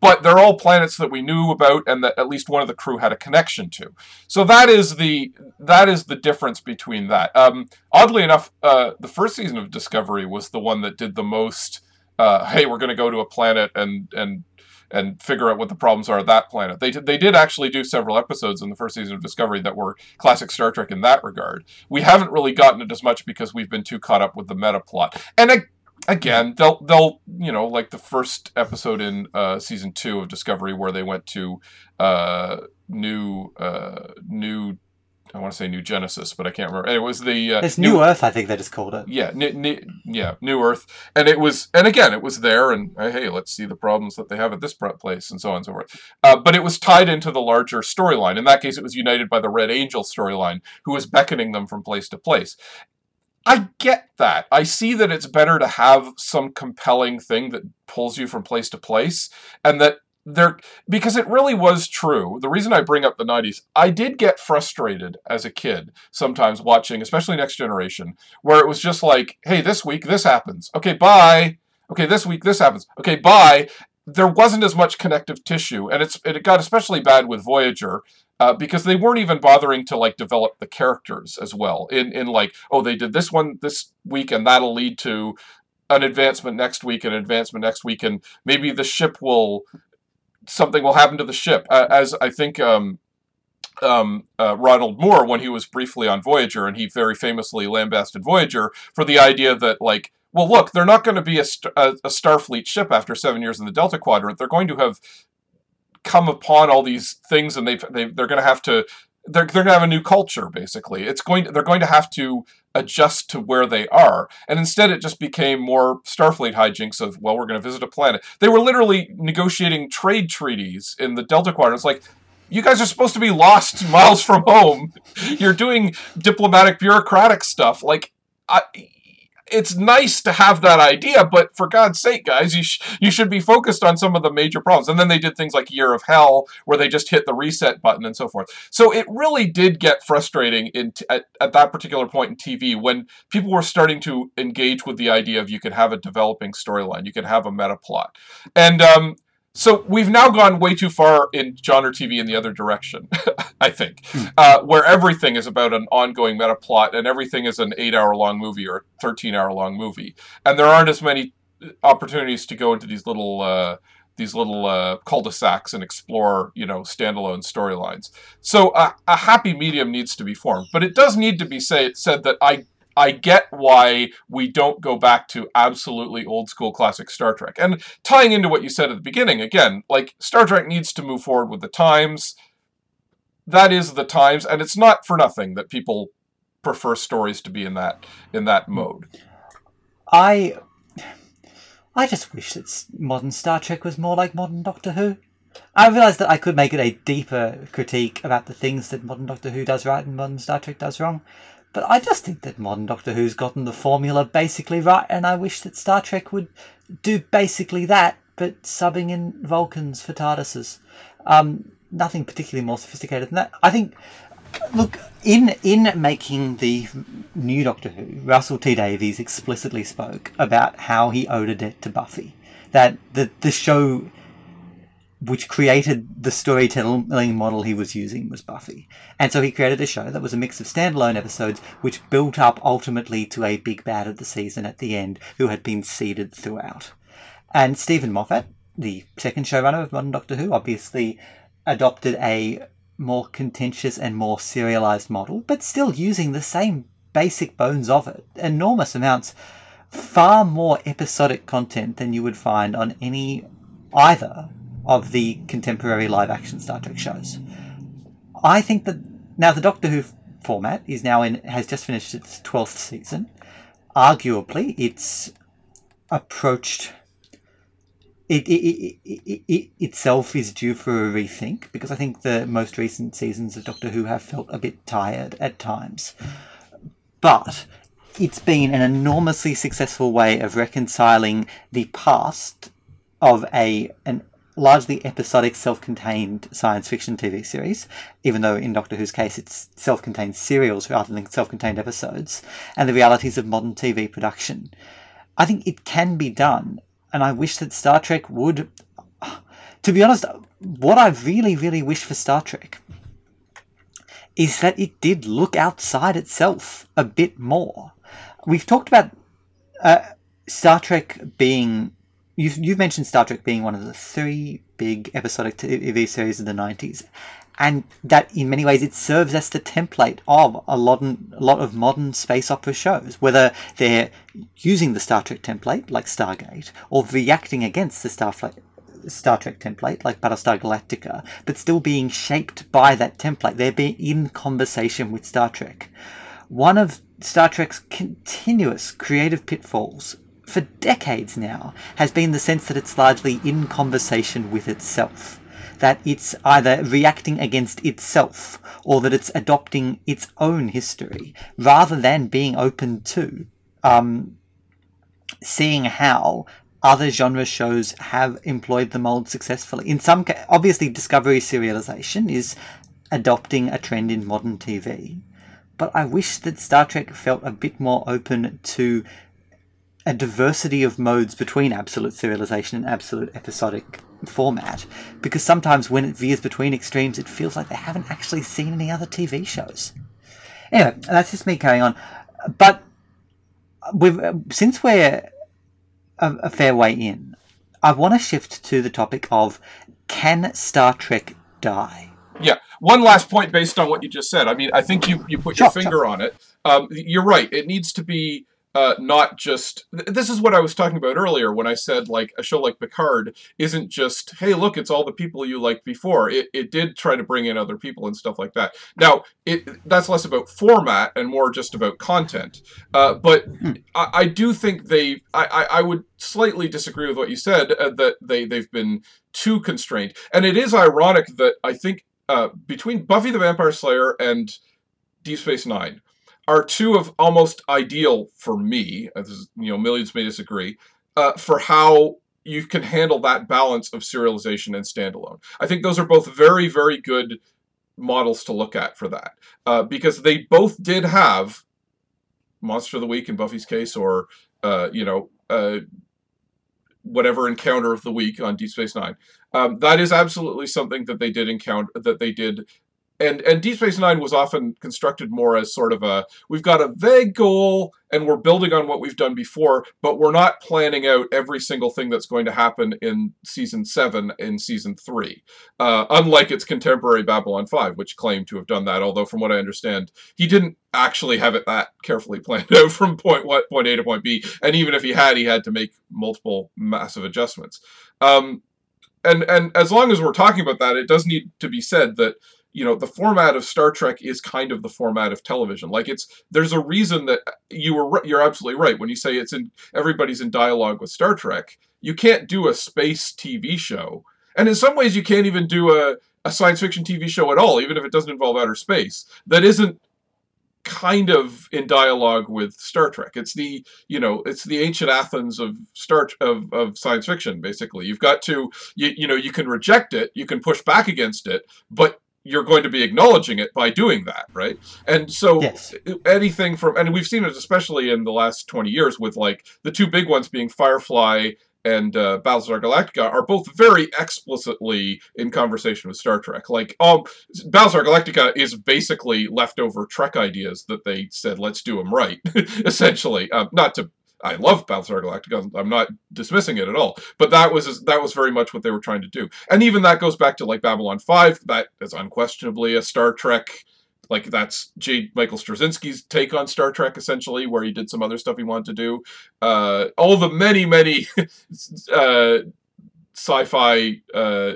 But they're all planets that we knew about and that at least one of the crew had a connection to. So that is the that is the difference between that. Um, oddly enough, uh, the first season of Discovery was the one that did the most. Uh, hey, we're going to go to a planet and and and figure out what the problems are at that planet. They, they did actually do several episodes in the first season of Discovery that were classic Star Trek in that regard. We haven't really gotten it as much because we've been too caught up with the meta plot. And again, they'll they'll you know like the first episode in uh, season two of Discovery where they went to uh, new uh, new. I want to say New Genesis, but I can't remember. It was the uh, it's New, new, Earth, I think they just called it. Yeah, yeah, New Earth, and it was, and again, it was there, and uh, hey, let's see the problems that they have at this place, and so on and so forth. Uh, but it was tied into the larger storyline. In that case, it was united by the Red Angel storyline, who was beckoning them from place to place. I get that. I see that it's better to have some compelling thing that pulls you from place to place and that there because it really was true. The reason I bring up the 90s, I did get frustrated as a kid sometimes watching, especially Next Generation, where it was just like, "Hey, this week this happens. Okay, bye. Okay, this week this happens. Okay, bye." There wasn't as much connective tissue, and it's it got especially bad with Voyager uh, because they weren't even bothering to like develop the characters as well. In in like, oh, they did this one this week, and that'll lead to an advancement next week, an advancement next week, and maybe the ship will something will happen to the ship. Uh, as I think um, um, uh, Ronald Moore, when he was briefly on Voyager, and he very famously lambasted Voyager for the idea that like. Well, look, they're not going to be a, a, a Starfleet ship after seven years in the Delta Quadrant. They're going to have come upon all these things and they've, they, they're going to have to they're, they're going to have a new culture basically. It's going to, they're going to have to adjust to where they are. And instead it just became more starfleet hijinks of well we're going to visit a planet. They were literally negotiating trade treaties in the delta quadrant. It's like you guys are supposed to be lost <laughs> miles from home. You're doing diplomatic bureaucratic stuff. Like I, it's nice to have that idea, but for God's sake, guys, you sh- you should be focused on some of the major problems. And then they did things like Year of Hell, where they just hit the reset button and so forth. So it really did get frustrating in t- at, at that particular point in TV when people were starting to engage with the idea of you could have a developing storyline, you could have a meta plot, and um, so we've now gone way too far in genre TV in the other direction, <laughs> I think, hmm. uh, where everything is about an ongoing meta plot and everything is an eight-hour-long movie or thirteen-hour-long movie, and there aren't as many opportunities to go into these little uh, these little uh, cul-de-sacs and explore, you know, standalone storylines. So uh, a happy medium needs to be formed, but it does need to be say, said that I I get why we don't go back to absolutely old school classic Star Trek. And tying into what you said at the beginning, again, like Star Trek needs to move forward with the times. That is the times, and it's not for nothing that people prefer stories to be in that in that mm. mode. I I just wish that modern Star Trek was more like modern Doctor Who. I realised that I could make it a deeper critique about the things that modern Doctor Who does right and modern Star Trek does wrong. But I just think that modern Doctor Who's gotten the formula basically right, and I wish that Star Trek would do basically that, but subbing in Vulcans for TARDISes. Um, nothing particularly more sophisticated than that. I think. Look, in in making the new Doctor Who, Russell T Davies explicitly spoke about how he owed a debt to Buffy. That the the show which created the storytelling model he was using was Buffy. And so he created a show that was a mix of standalone episodes, which built up ultimately to a big bad of the season at the end, who had been seeded throughout. And Steven Moffat, the second showrunner of Modern Doctor Who, obviously adopted a more contentious and more serialized model, but still using the same basic bones of it, enormous amounts, far more episodic content than you would find on any either of the contemporary live action Star Trek shows. I think that now the Doctor Who format is now in has just finished its 12th season. Arguably, it's approached it, it, it, it, itself is due for a rethink because I think the most recent seasons of Doctor Who have felt a bit tired at times. But it's been an enormously successful way of reconciling the past of a an largely episodic self-contained science fiction TV series, even though in Doctor Who's case it's self-contained serials rather than self-contained episodes, and the realities of modern TV production. I think it can be done and I wish that Star Trek would. <sighs> To be honest, what I really, really wish for Star Trek is that it did look outside itself a bit more. We've talked about uh, Star Trek being. You've, you've mentioned Star Trek being one of the three big episodic TV series of the 90s, and that in many ways it serves as the template of a lot, a lot of modern space opera shows, whether they're using the Star Trek template like Stargate or reacting against the Star, Star Trek template like Battlestar Galactica, but still being shaped by that template. They're being in conversation with Star Trek. One of Star Trek's continuous creative pitfalls for decades now has been the sense that it's largely in conversation with itself that it's either reacting against itself or that it's adopting its own history rather than being open to um, seeing how other genre shows have employed the mold successfully. In some, ca- obviously, Discovery serialization is adopting a trend in modern TV, but I wish that Star Trek felt a bit more open to a diversity of modes between absolute serialization and absolute episodic format because sometimes when it veers between extremes, it feels like they haven't actually seen any other TV shows. Anyway, that's just me carrying on. But we've, since we're a, a fair way in, I want to shift to the topic of can Star Trek die? Yeah. One last point based on what you just said. I mean, I think you, you put your finger sure. on it. Um, you're right. It needs to be uh, not just this is what I was talking about earlier when I said like a show like Picard isn't just hey look it's all the people you liked before. It, it did try to bring in other people and stuff like that. Now it that's less about format and more just about content. Uh, but hmm. I, I, do think they I, I, I, would slightly disagree with what you said uh, that they they've been too constrained. And it is ironic that I think uh, between Buffy the Vampire Slayer and Deep Space Nine are two of almost ideal for me. As you know, millions may disagree. Uh, for how you can handle that balance of serialization and standalone. I think those are both very, very good models to look at for that uh, because they both did have Monster of the Week in Buffy's case, or uh, you know, uh, whatever encounter of the week on Deep Space Nine. Um, that is absolutely something that they did encounter that they did and and Deep Space Nine was often constructed more as sort of a we've got a vague goal and we're building on what we've done before, but we're not planning out every single thing that's going to happen in season seven in season three. Uh, unlike its contemporary Babylon Five, which claimed to have done that, although from what I understand, he didn't actually have it that carefully <laughs> planned out from point what point A to point B, and even if he had, he had to make multiple massive adjustments. Um, and and as long as we're talking about that, it does need to be said that you know the format of Star Trek is kind of the format of television. Like it's there's a reason that you were you're absolutely right when you say it's in everybody's in dialogue with Star Trek. You can't do a space TV show, and in some ways you can't even do a a science fiction TV show at all, even if it doesn't involve outer space. That isn't kind of in dialogue with Star Trek. It's the you know it's the ancient Athens of Star of, of science fiction. Basically, you've got to you, you know you can reject it, you can push back against it, but you're going to be acknowledging it by doing that, right? And so yes. anything from and we've seen it especially in the last 20 years with like the two big ones being Firefly and uh, Battlestar Galactica are both very explicitly in conversation with Star Trek. Like, um, Battlestar Galactica is basically leftover Trek ideas that they said, let's do them right, <laughs> essentially. Um, not to I love Battlestar Galactica. I'm not dismissing it at all, but that was that was very much what they were trying to do. And even that goes back to like Babylon Five. That is unquestionably a Star Trek like that's J. Michael Straczynski's take on Star Trek, essentially, where he did some other stuff he wanted to do. Uh, all the many, many <laughs> uh, sci-fi, uh,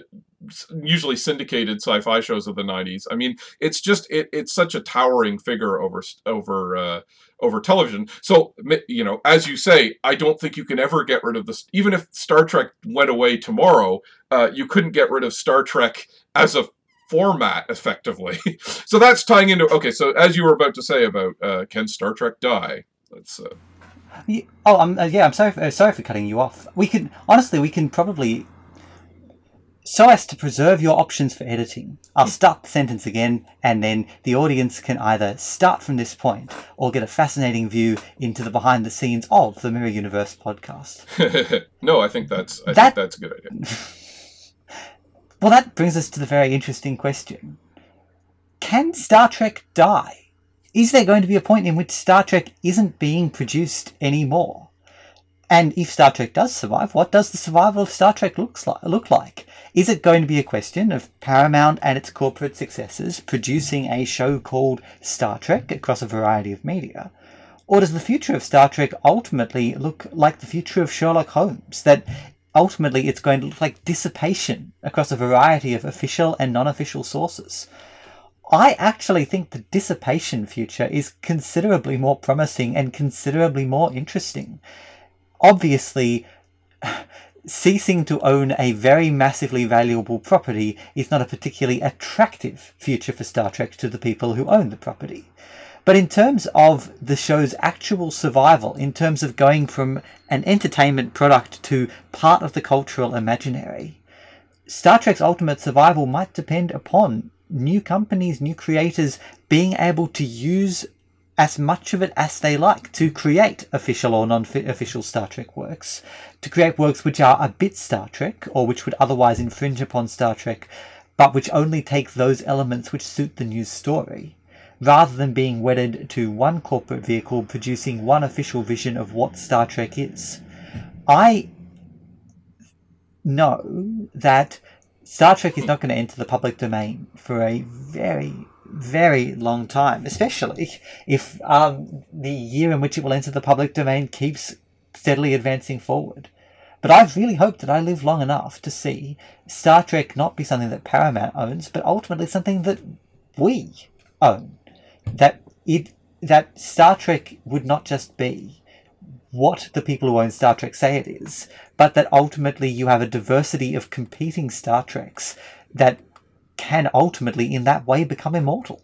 usually syndicated sci-fi shows of the '90s. I mean, it's just it, it's such a towering figure over over uh, over television. So you know, as you say, I don't think you can ever get rid of this. Even if Star Trek went away tomorrow, uh, you couldn't get rid of Star Trek as a format effectively. <laughs> so that's tying into okay. So as you were about to say about uh, can Star Trek die? Let's. Uh... Oh, I'm uh, yeah. I'm sorry. For, uh, sorry for cutting you off. We could honestly, we can probably so as to preserve your options for editing. I'll start the sentence again, and then the audience can either start from this point or get a fascinating view into the behind the scenes of the Mirror Universe podcast. <laughs> no, I think that's I that, think that's a good idea. <laughs> Well, that brings us to the very interesting question Can Star Trek die? Is there going to be a point in which Star Trek isn't being produced anymore? And if Star Trek does survive, what does the survival of Star Trek looks like, look like? Is it going to be a question of Paramount and its corporate successors producing a show called Star Trek across a variety of media? Or does the future of Star Trek ultimately look like the future of Sherlock Holmes? That ultimately it's going to look like dissipation across a variety of official and non official sources. I actually think the dissipation future is considerably more promising and considerably more interesting. Obviously, ceasing to own a very massively valuable property is not a particularly attractive future for Star Trek to the people who own the property. But in terms of the show's actual survival, in terms of going from an entertainment product to part of the cultural imaginary, Star Trek's ultimate survival might depend upon new companies, new creators being able to use as much of it as they like to create official or non official Star Trek works, to create works which are a bit Star Trek or which would otherwise infringe upon Star Trek, but which only take those elements which suit the news story rather than being wedded to one corporate vehicle producing one official vision of what Star Trek is. I know that Star Trek is not going to enter the public domain for a very, very long time, especially if um, the year in which it will enter the public domain keeps steadily advancing forward. But I really hope that I live long enough to see Star Trek not be something that Paramount owns, but ultimately something that we own that it that Star Trek would not just be what the people who own Star Trek say it is, but that ultimately you have a diversity of competing Star Treks that can ultimately, in that way, become immortal.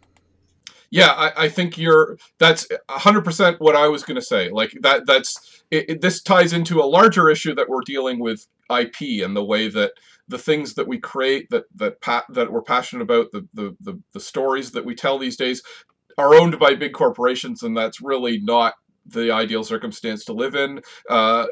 Yeah, I, I think you're. That's hundred percent what I was going to say. Like that. That's it, it, this ties into a larger issue that we're dealing with IP and the way that the things that we create that that pa- that we're passionate about the, the the the stories that we tell these days are owned by big corporations, and that's really not the ideal circumstance to live in. Uh,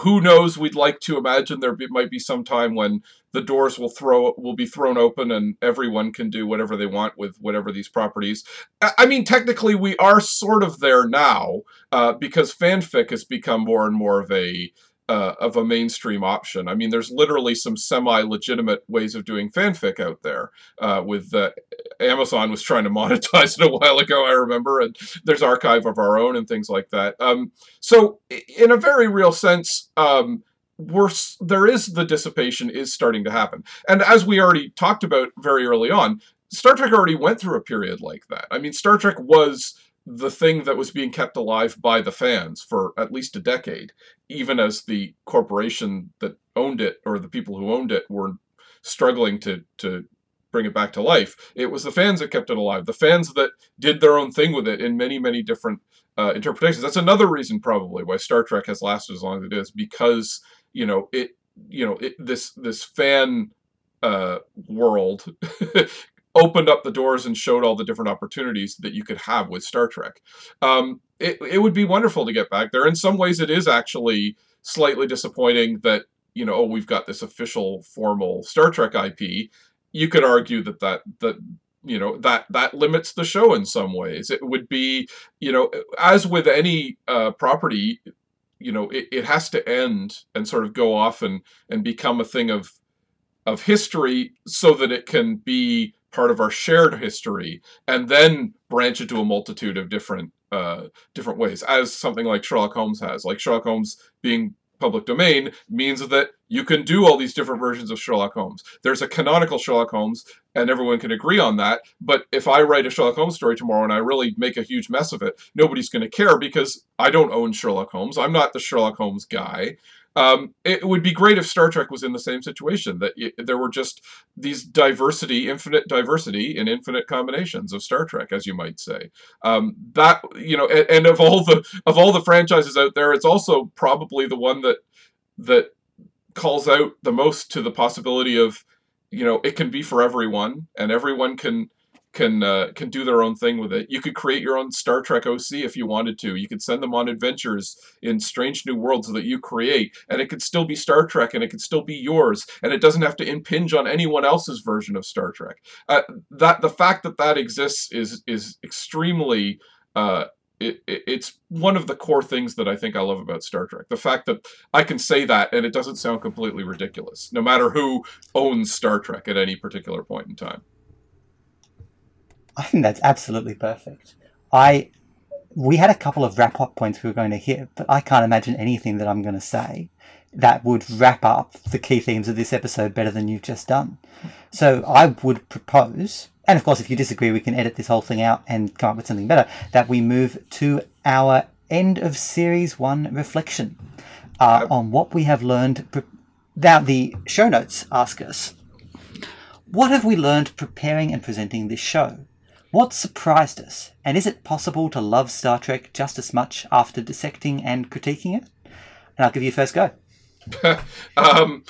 who knows? We'd like to imagine there be, might be some time when the doors will throw will be thrown open and everyone can do whatever they want with whatever these properties. I, mean, technically, we are sort of there now uh, because fanfic has become more and more of a uh, of a mainstream option. I mean, there's literally some semi-legitimate ways of doing fanfic out there. Uh, with uh, Amazon was trying to monetize it a while ago, I remember, and there's archive of our own and things like that. Um, so, in a very real sense, um, we're, there is the dissipation is starting to happen, and as we already talked about very early on, Star Trek already went through a period like that. I mean, Star Trek was the thing that was being kept alive by the fans for at least a decade, even as the corporation that owned it or the people who owned it were struggling to to bring it back to life. It was the fans that kept it alive, the fans that did their own thing with it in many, many different uh, interpretations. That's another reason, probably, why Star Trek has lasted as long as it is, because you know it, you know it, this this fan uh, world <laughs> opened up the doors and showed all the different opportunities that you could have with Star Trek. Um, it, it would be wonderful to get back there. In some ways, it is actually slightly disappointing that, you know, oh, we've got this official formal Star Trek IP. You could argue that that, that you know that that limits the show in some ways it would be you know as with any uh, property you know it, it has to end and sort of go off and and become a thing of of history so that it can be part of our shared history, and then branch into a multitude of different uh, different ways, as something like Sherlock Holmes has. Like Sherlock Holmes being public domain means that you can do all these different versions of Sherlock Holmes. There's a canonical Sherlock Holmes, and everyone can agree on that. But if I write a Sherlock Holmes story tomorrow and I really make a huge mess of it, nobody's going to care because I don't own Sherlock Holmes. I'm not the Sherlock Holmes guy. Um, it would be great if Star Trek was in the same situation that there were just these diversity, infinite diversity and infinite combinations of Star Trek, as you might say. Um, that you know, and, and of all the of all the franchises out there, it's also probably the one that that calls out the most to the possibility of you know it can be for everyone and everyone can can uh, can do their own thing with it. You could create your own Star Trek OC if you wanted to. You could send them on adventures in strange new worlds that you create, and it could still be Star Trek, and it could still be yours, and it doesn't have to impinge on anyone else's version of Star Trek. Uh, that the fact that that exists is is extremely. Uh, it, it, it's one of the core things that I think I love about Star Trek. The fact that I can say that and it doesn't sound completely ridiculous, no matter who owns Star Trek at any particular point in time. I think that's absolutely perfect. I we had a couple of wrap up points we were going to hit, but I can't imagine anything that I'm going to say that would wrap up the key themes of this episode better than you've just done. So I would propose, and of course, if you disagree, we can edit this whole thing out and come up with something better, that we move to our end of series one reflection uh, on what we have learned. Now, the show notes ask us, what have we learned preparing and presenting this show? What surprised us? And is it possible to love Star Trek just as much after dissecting and critiquing it? And I'll give you a first go. <laughs> um,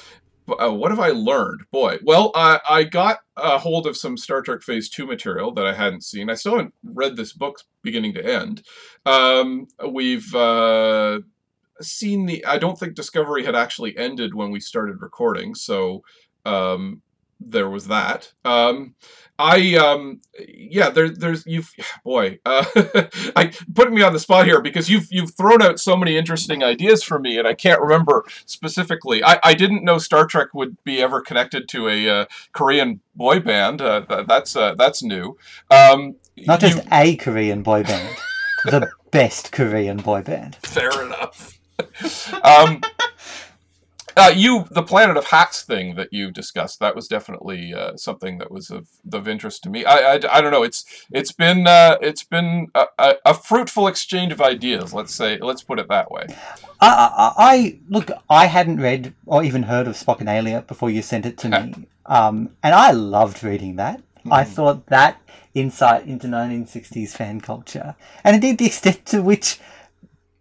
uh, what have I learned? Boy, well, I, I got a hold of some Star Trek Phase 2 material that I hadn't seen. I still haven't read this book beginning to end. Um, we've uh, seen the. I don't think Discovery had actually ended when we started recording, so um, there was that. Um, I um yeah there there's you've <sighs> boy uh, <laughs> I putting me on the spot here because you've you've thrown out so many interesting ideas for me and I can't remember specifically. I, I didn't know Star Trek would be ever connected to a uh, Korean boy band. Uh, that's uh, that's new. Um, Not just you... a Korean boy band, the <laughs> best Korean boy band. Fair enough. <laughs> um, uh, you, the Planet of Hats thing that you discussed, that was definitely uh, something that was of, of interest to me. I, I, I don't know. It's it's been uh, it's been a, a, a, fruitful exchange of ideas. Let's say let's put it that way. I, I, I look. I hadn't read or even heard of Spockanalia before you sent it to me, <laughs> um, and I loved reading that. Mm. I thought that insight into 1960s fan culture, and indeed the extent to which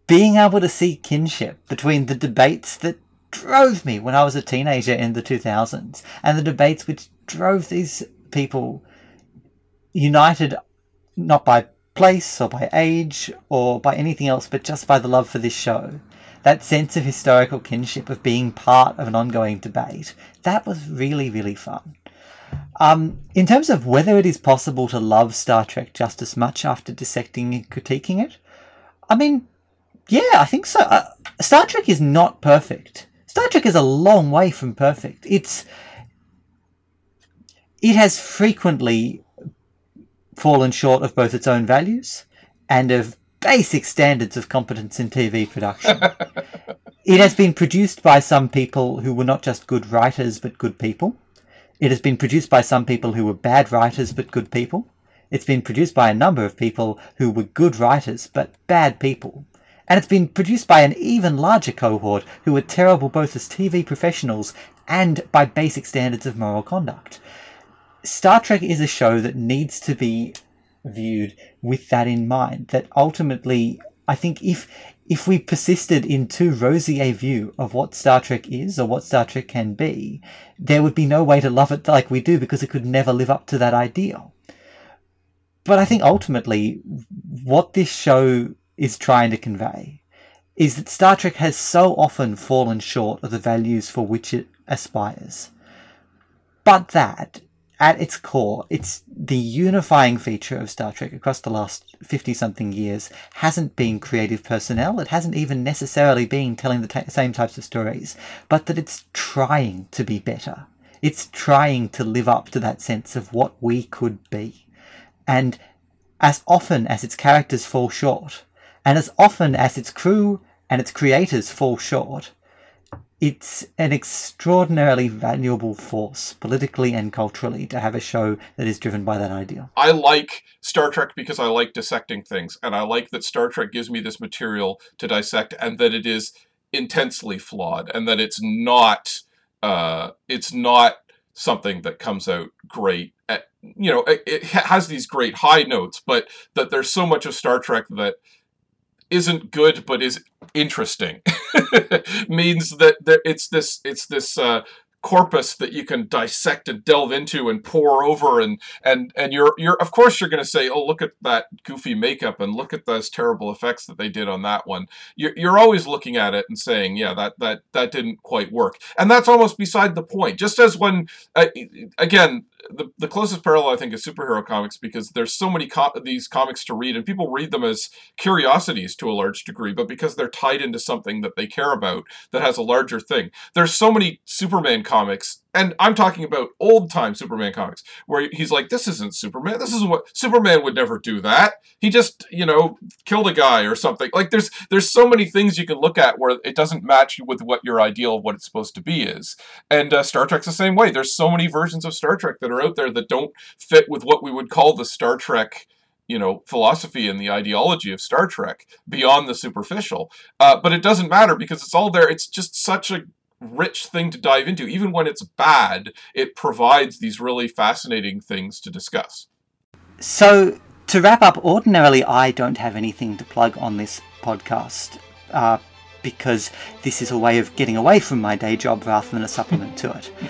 being able to see kinship between the debates that drove me when I was a teenager in the 2000s, and the debates which drove these people united not by place or by age or by anything else, but just by the love for this show. That sense of historical kinship of being part of an ongoing debate, that was really, really fun. Um, in terms of whether it is possible to love Star Trek just as much after dissecting and critiquing it, I mean, yeah, I think so. Uh, Star Trek is not perfect. Star Trek is a long way from perfect. It's it has frequently fallen short of both its own values and of basic standards of competence in TV production. <laughs> it has been produced by some people who were not just good writers but good people. It has been produced by some people who were bad writers but good people. It's been produced by a number of people who were good writers but bad people and it's been produced by an even larger cohort who are terrible both as TV professionals and by basic standards of moral conduct. Star Trek is a show that needs to be viewed with that in mind. That ultimately, I think if if we persisted in too rosy a view of what Star Trek is or what Star Trek can be, there would be no way to love it like we do because it could never live up to that ideal. But I think ultimately, what this show is trying to convey is that Star Trek has so often fallen short of the values for which it aspires. But that, at its core, it's the unifying feature of Star Trek across the last 50 something years hasn't been creative personnel, it hasn't even necessarily been telling the t- same types of stories, but that it's trying to be better. It's trying to live up to that sense of what we could be. And as often as its characters fall short, and as often as its crew and its creators fall short, it's an extraordinarily valuable force, politically and culturally, to have a show that is driven by that ideal. I like Star Trek because I like dissecting things, and I like that Star Trek gives me this material to dissect, and that it is intensely flawed, and that it's not, uh, it's not something that comes out great. At, you know, it, it has these great high notes, but that there's so much of Star Trek that isn't good but is interesting. <laughs> Means that, it's this it's this uh, corpus that you can dissect and delve into and pour over and and and you're you're of course you're going to say oh look at that goofy makeup and look at those terrible effects that they did on that one. You're, you're always looking at it and saying yeah that that that didn't quite work. And that's almost beside the point. Just as when uh, again the, the closest parallel I think is superhero comics because there's so many co- these comics to read and people read them as curiosities to a large degree, but because they're tied into something that they care about that has a larger thing. There's so many Superman comics and I'm talking about old time Superman comics where he's like, this isn't Superman. This is what Superman would never do that. He just, you know, killed a guy or something. Like there's there's so many things you can look at where it doesn't match you with what your ideal of what it's supposed to be is. And uh, Star Trek's the same way. There's so many versions of Star Trek that are out there that don't fit with what we would call the Star Trek you know philosophy and the ideology of Star Trek beyond the superficial. Uh, but it doesn't matter because it's all there. It's just such a rich thing to dive into. Even when it's bad, it provides these really fascinating things to discuss. So, to wrap up, ordinarily I don't have anything to plug on this podcast uh, because this is a way of getting away from my day job rather than a supplement to it. <laughs>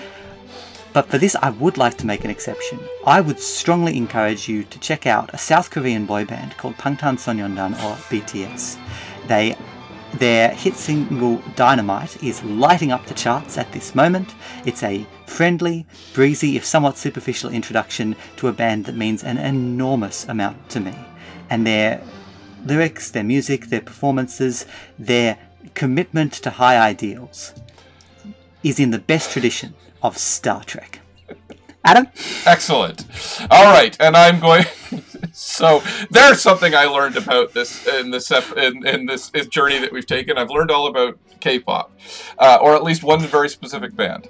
But for this, I would like to make an exception. I would strongly encourage you to check out a South Korean boy band called Bangtan Sonyeondan or BTS. They their hit single Dynamite is lighting up the charts at this moment. It's a friendly, breezy, if somewhat superficial introduction to a band that means an enormous amount to me. And their lyrics, their music, their performances, their commitment to high ideals is in the best tradition of Star Trek. Adam? Excellent. All right, and I'm going. <laughs> so there's something I learned about this in this in, in this journey that we've taken. I've learned all about K-pop, uh, or at least one very specific band.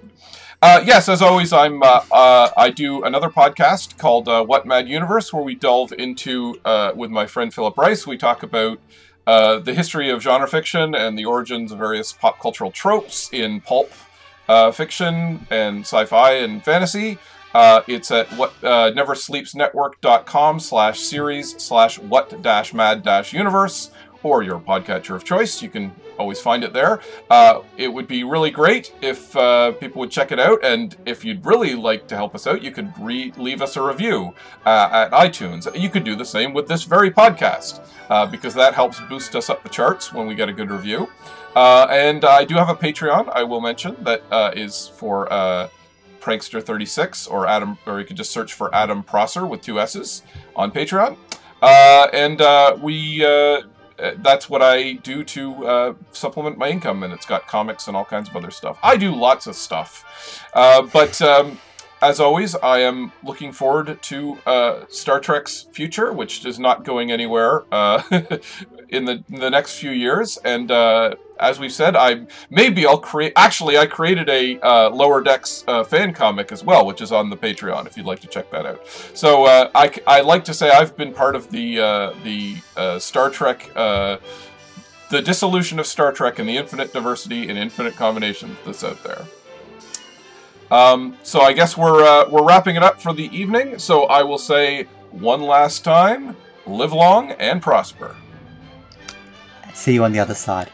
Uh, yes, as always, I'm uh, uh I do another podcast called uh, What Mad Universe, where we delve into uh, with my friend Philip Rice. We talk about the history of genre fiction and the origins of various pop cultural tropes in pulp fiction and sci-fi and fantasy. Uh, it's at what uh, neversleepsnetwork.com slash series slash what dash mad dash universe or your podcatcher of choice. You can always find it there. Uh, it would be really great if uh, people would check it out. And if you'd really like to help us out, you could re- leave us a review uh, at iTunes. You could do the same with this very podcast uh, because that helps boost us up the charts when we get a good review. Uh, and I do have a Patreon, I will mention, that uh, is for Prankster36, or Adam, or you can just search for Adam Prosser with two S's on Patreon. Uh, and uh, we, uh, that's what I do to uh, supplement my income, and it's got comics and all kinds of other stuff. I do lots of stuff, uh, but um, as always, I am looking forward to uh, Star Trek's future, which is not going anywhere uh, <laughs> in the in the next few years. And uh, as we've said, I maybe I'll create. Actually, I created a uh, Lower Decks uh, fan comic as well, which is on the Patreon if you'd like to check that out. So uh, I I like to say I've been part of the the Star Trek. the dissolution of Star Trek and the infinite diversity and infinite combinations that's out there. Um, so I guess we're uh, we're wrapping it up for the evening. So I will say one last time: live long and prosper. See you on the other side.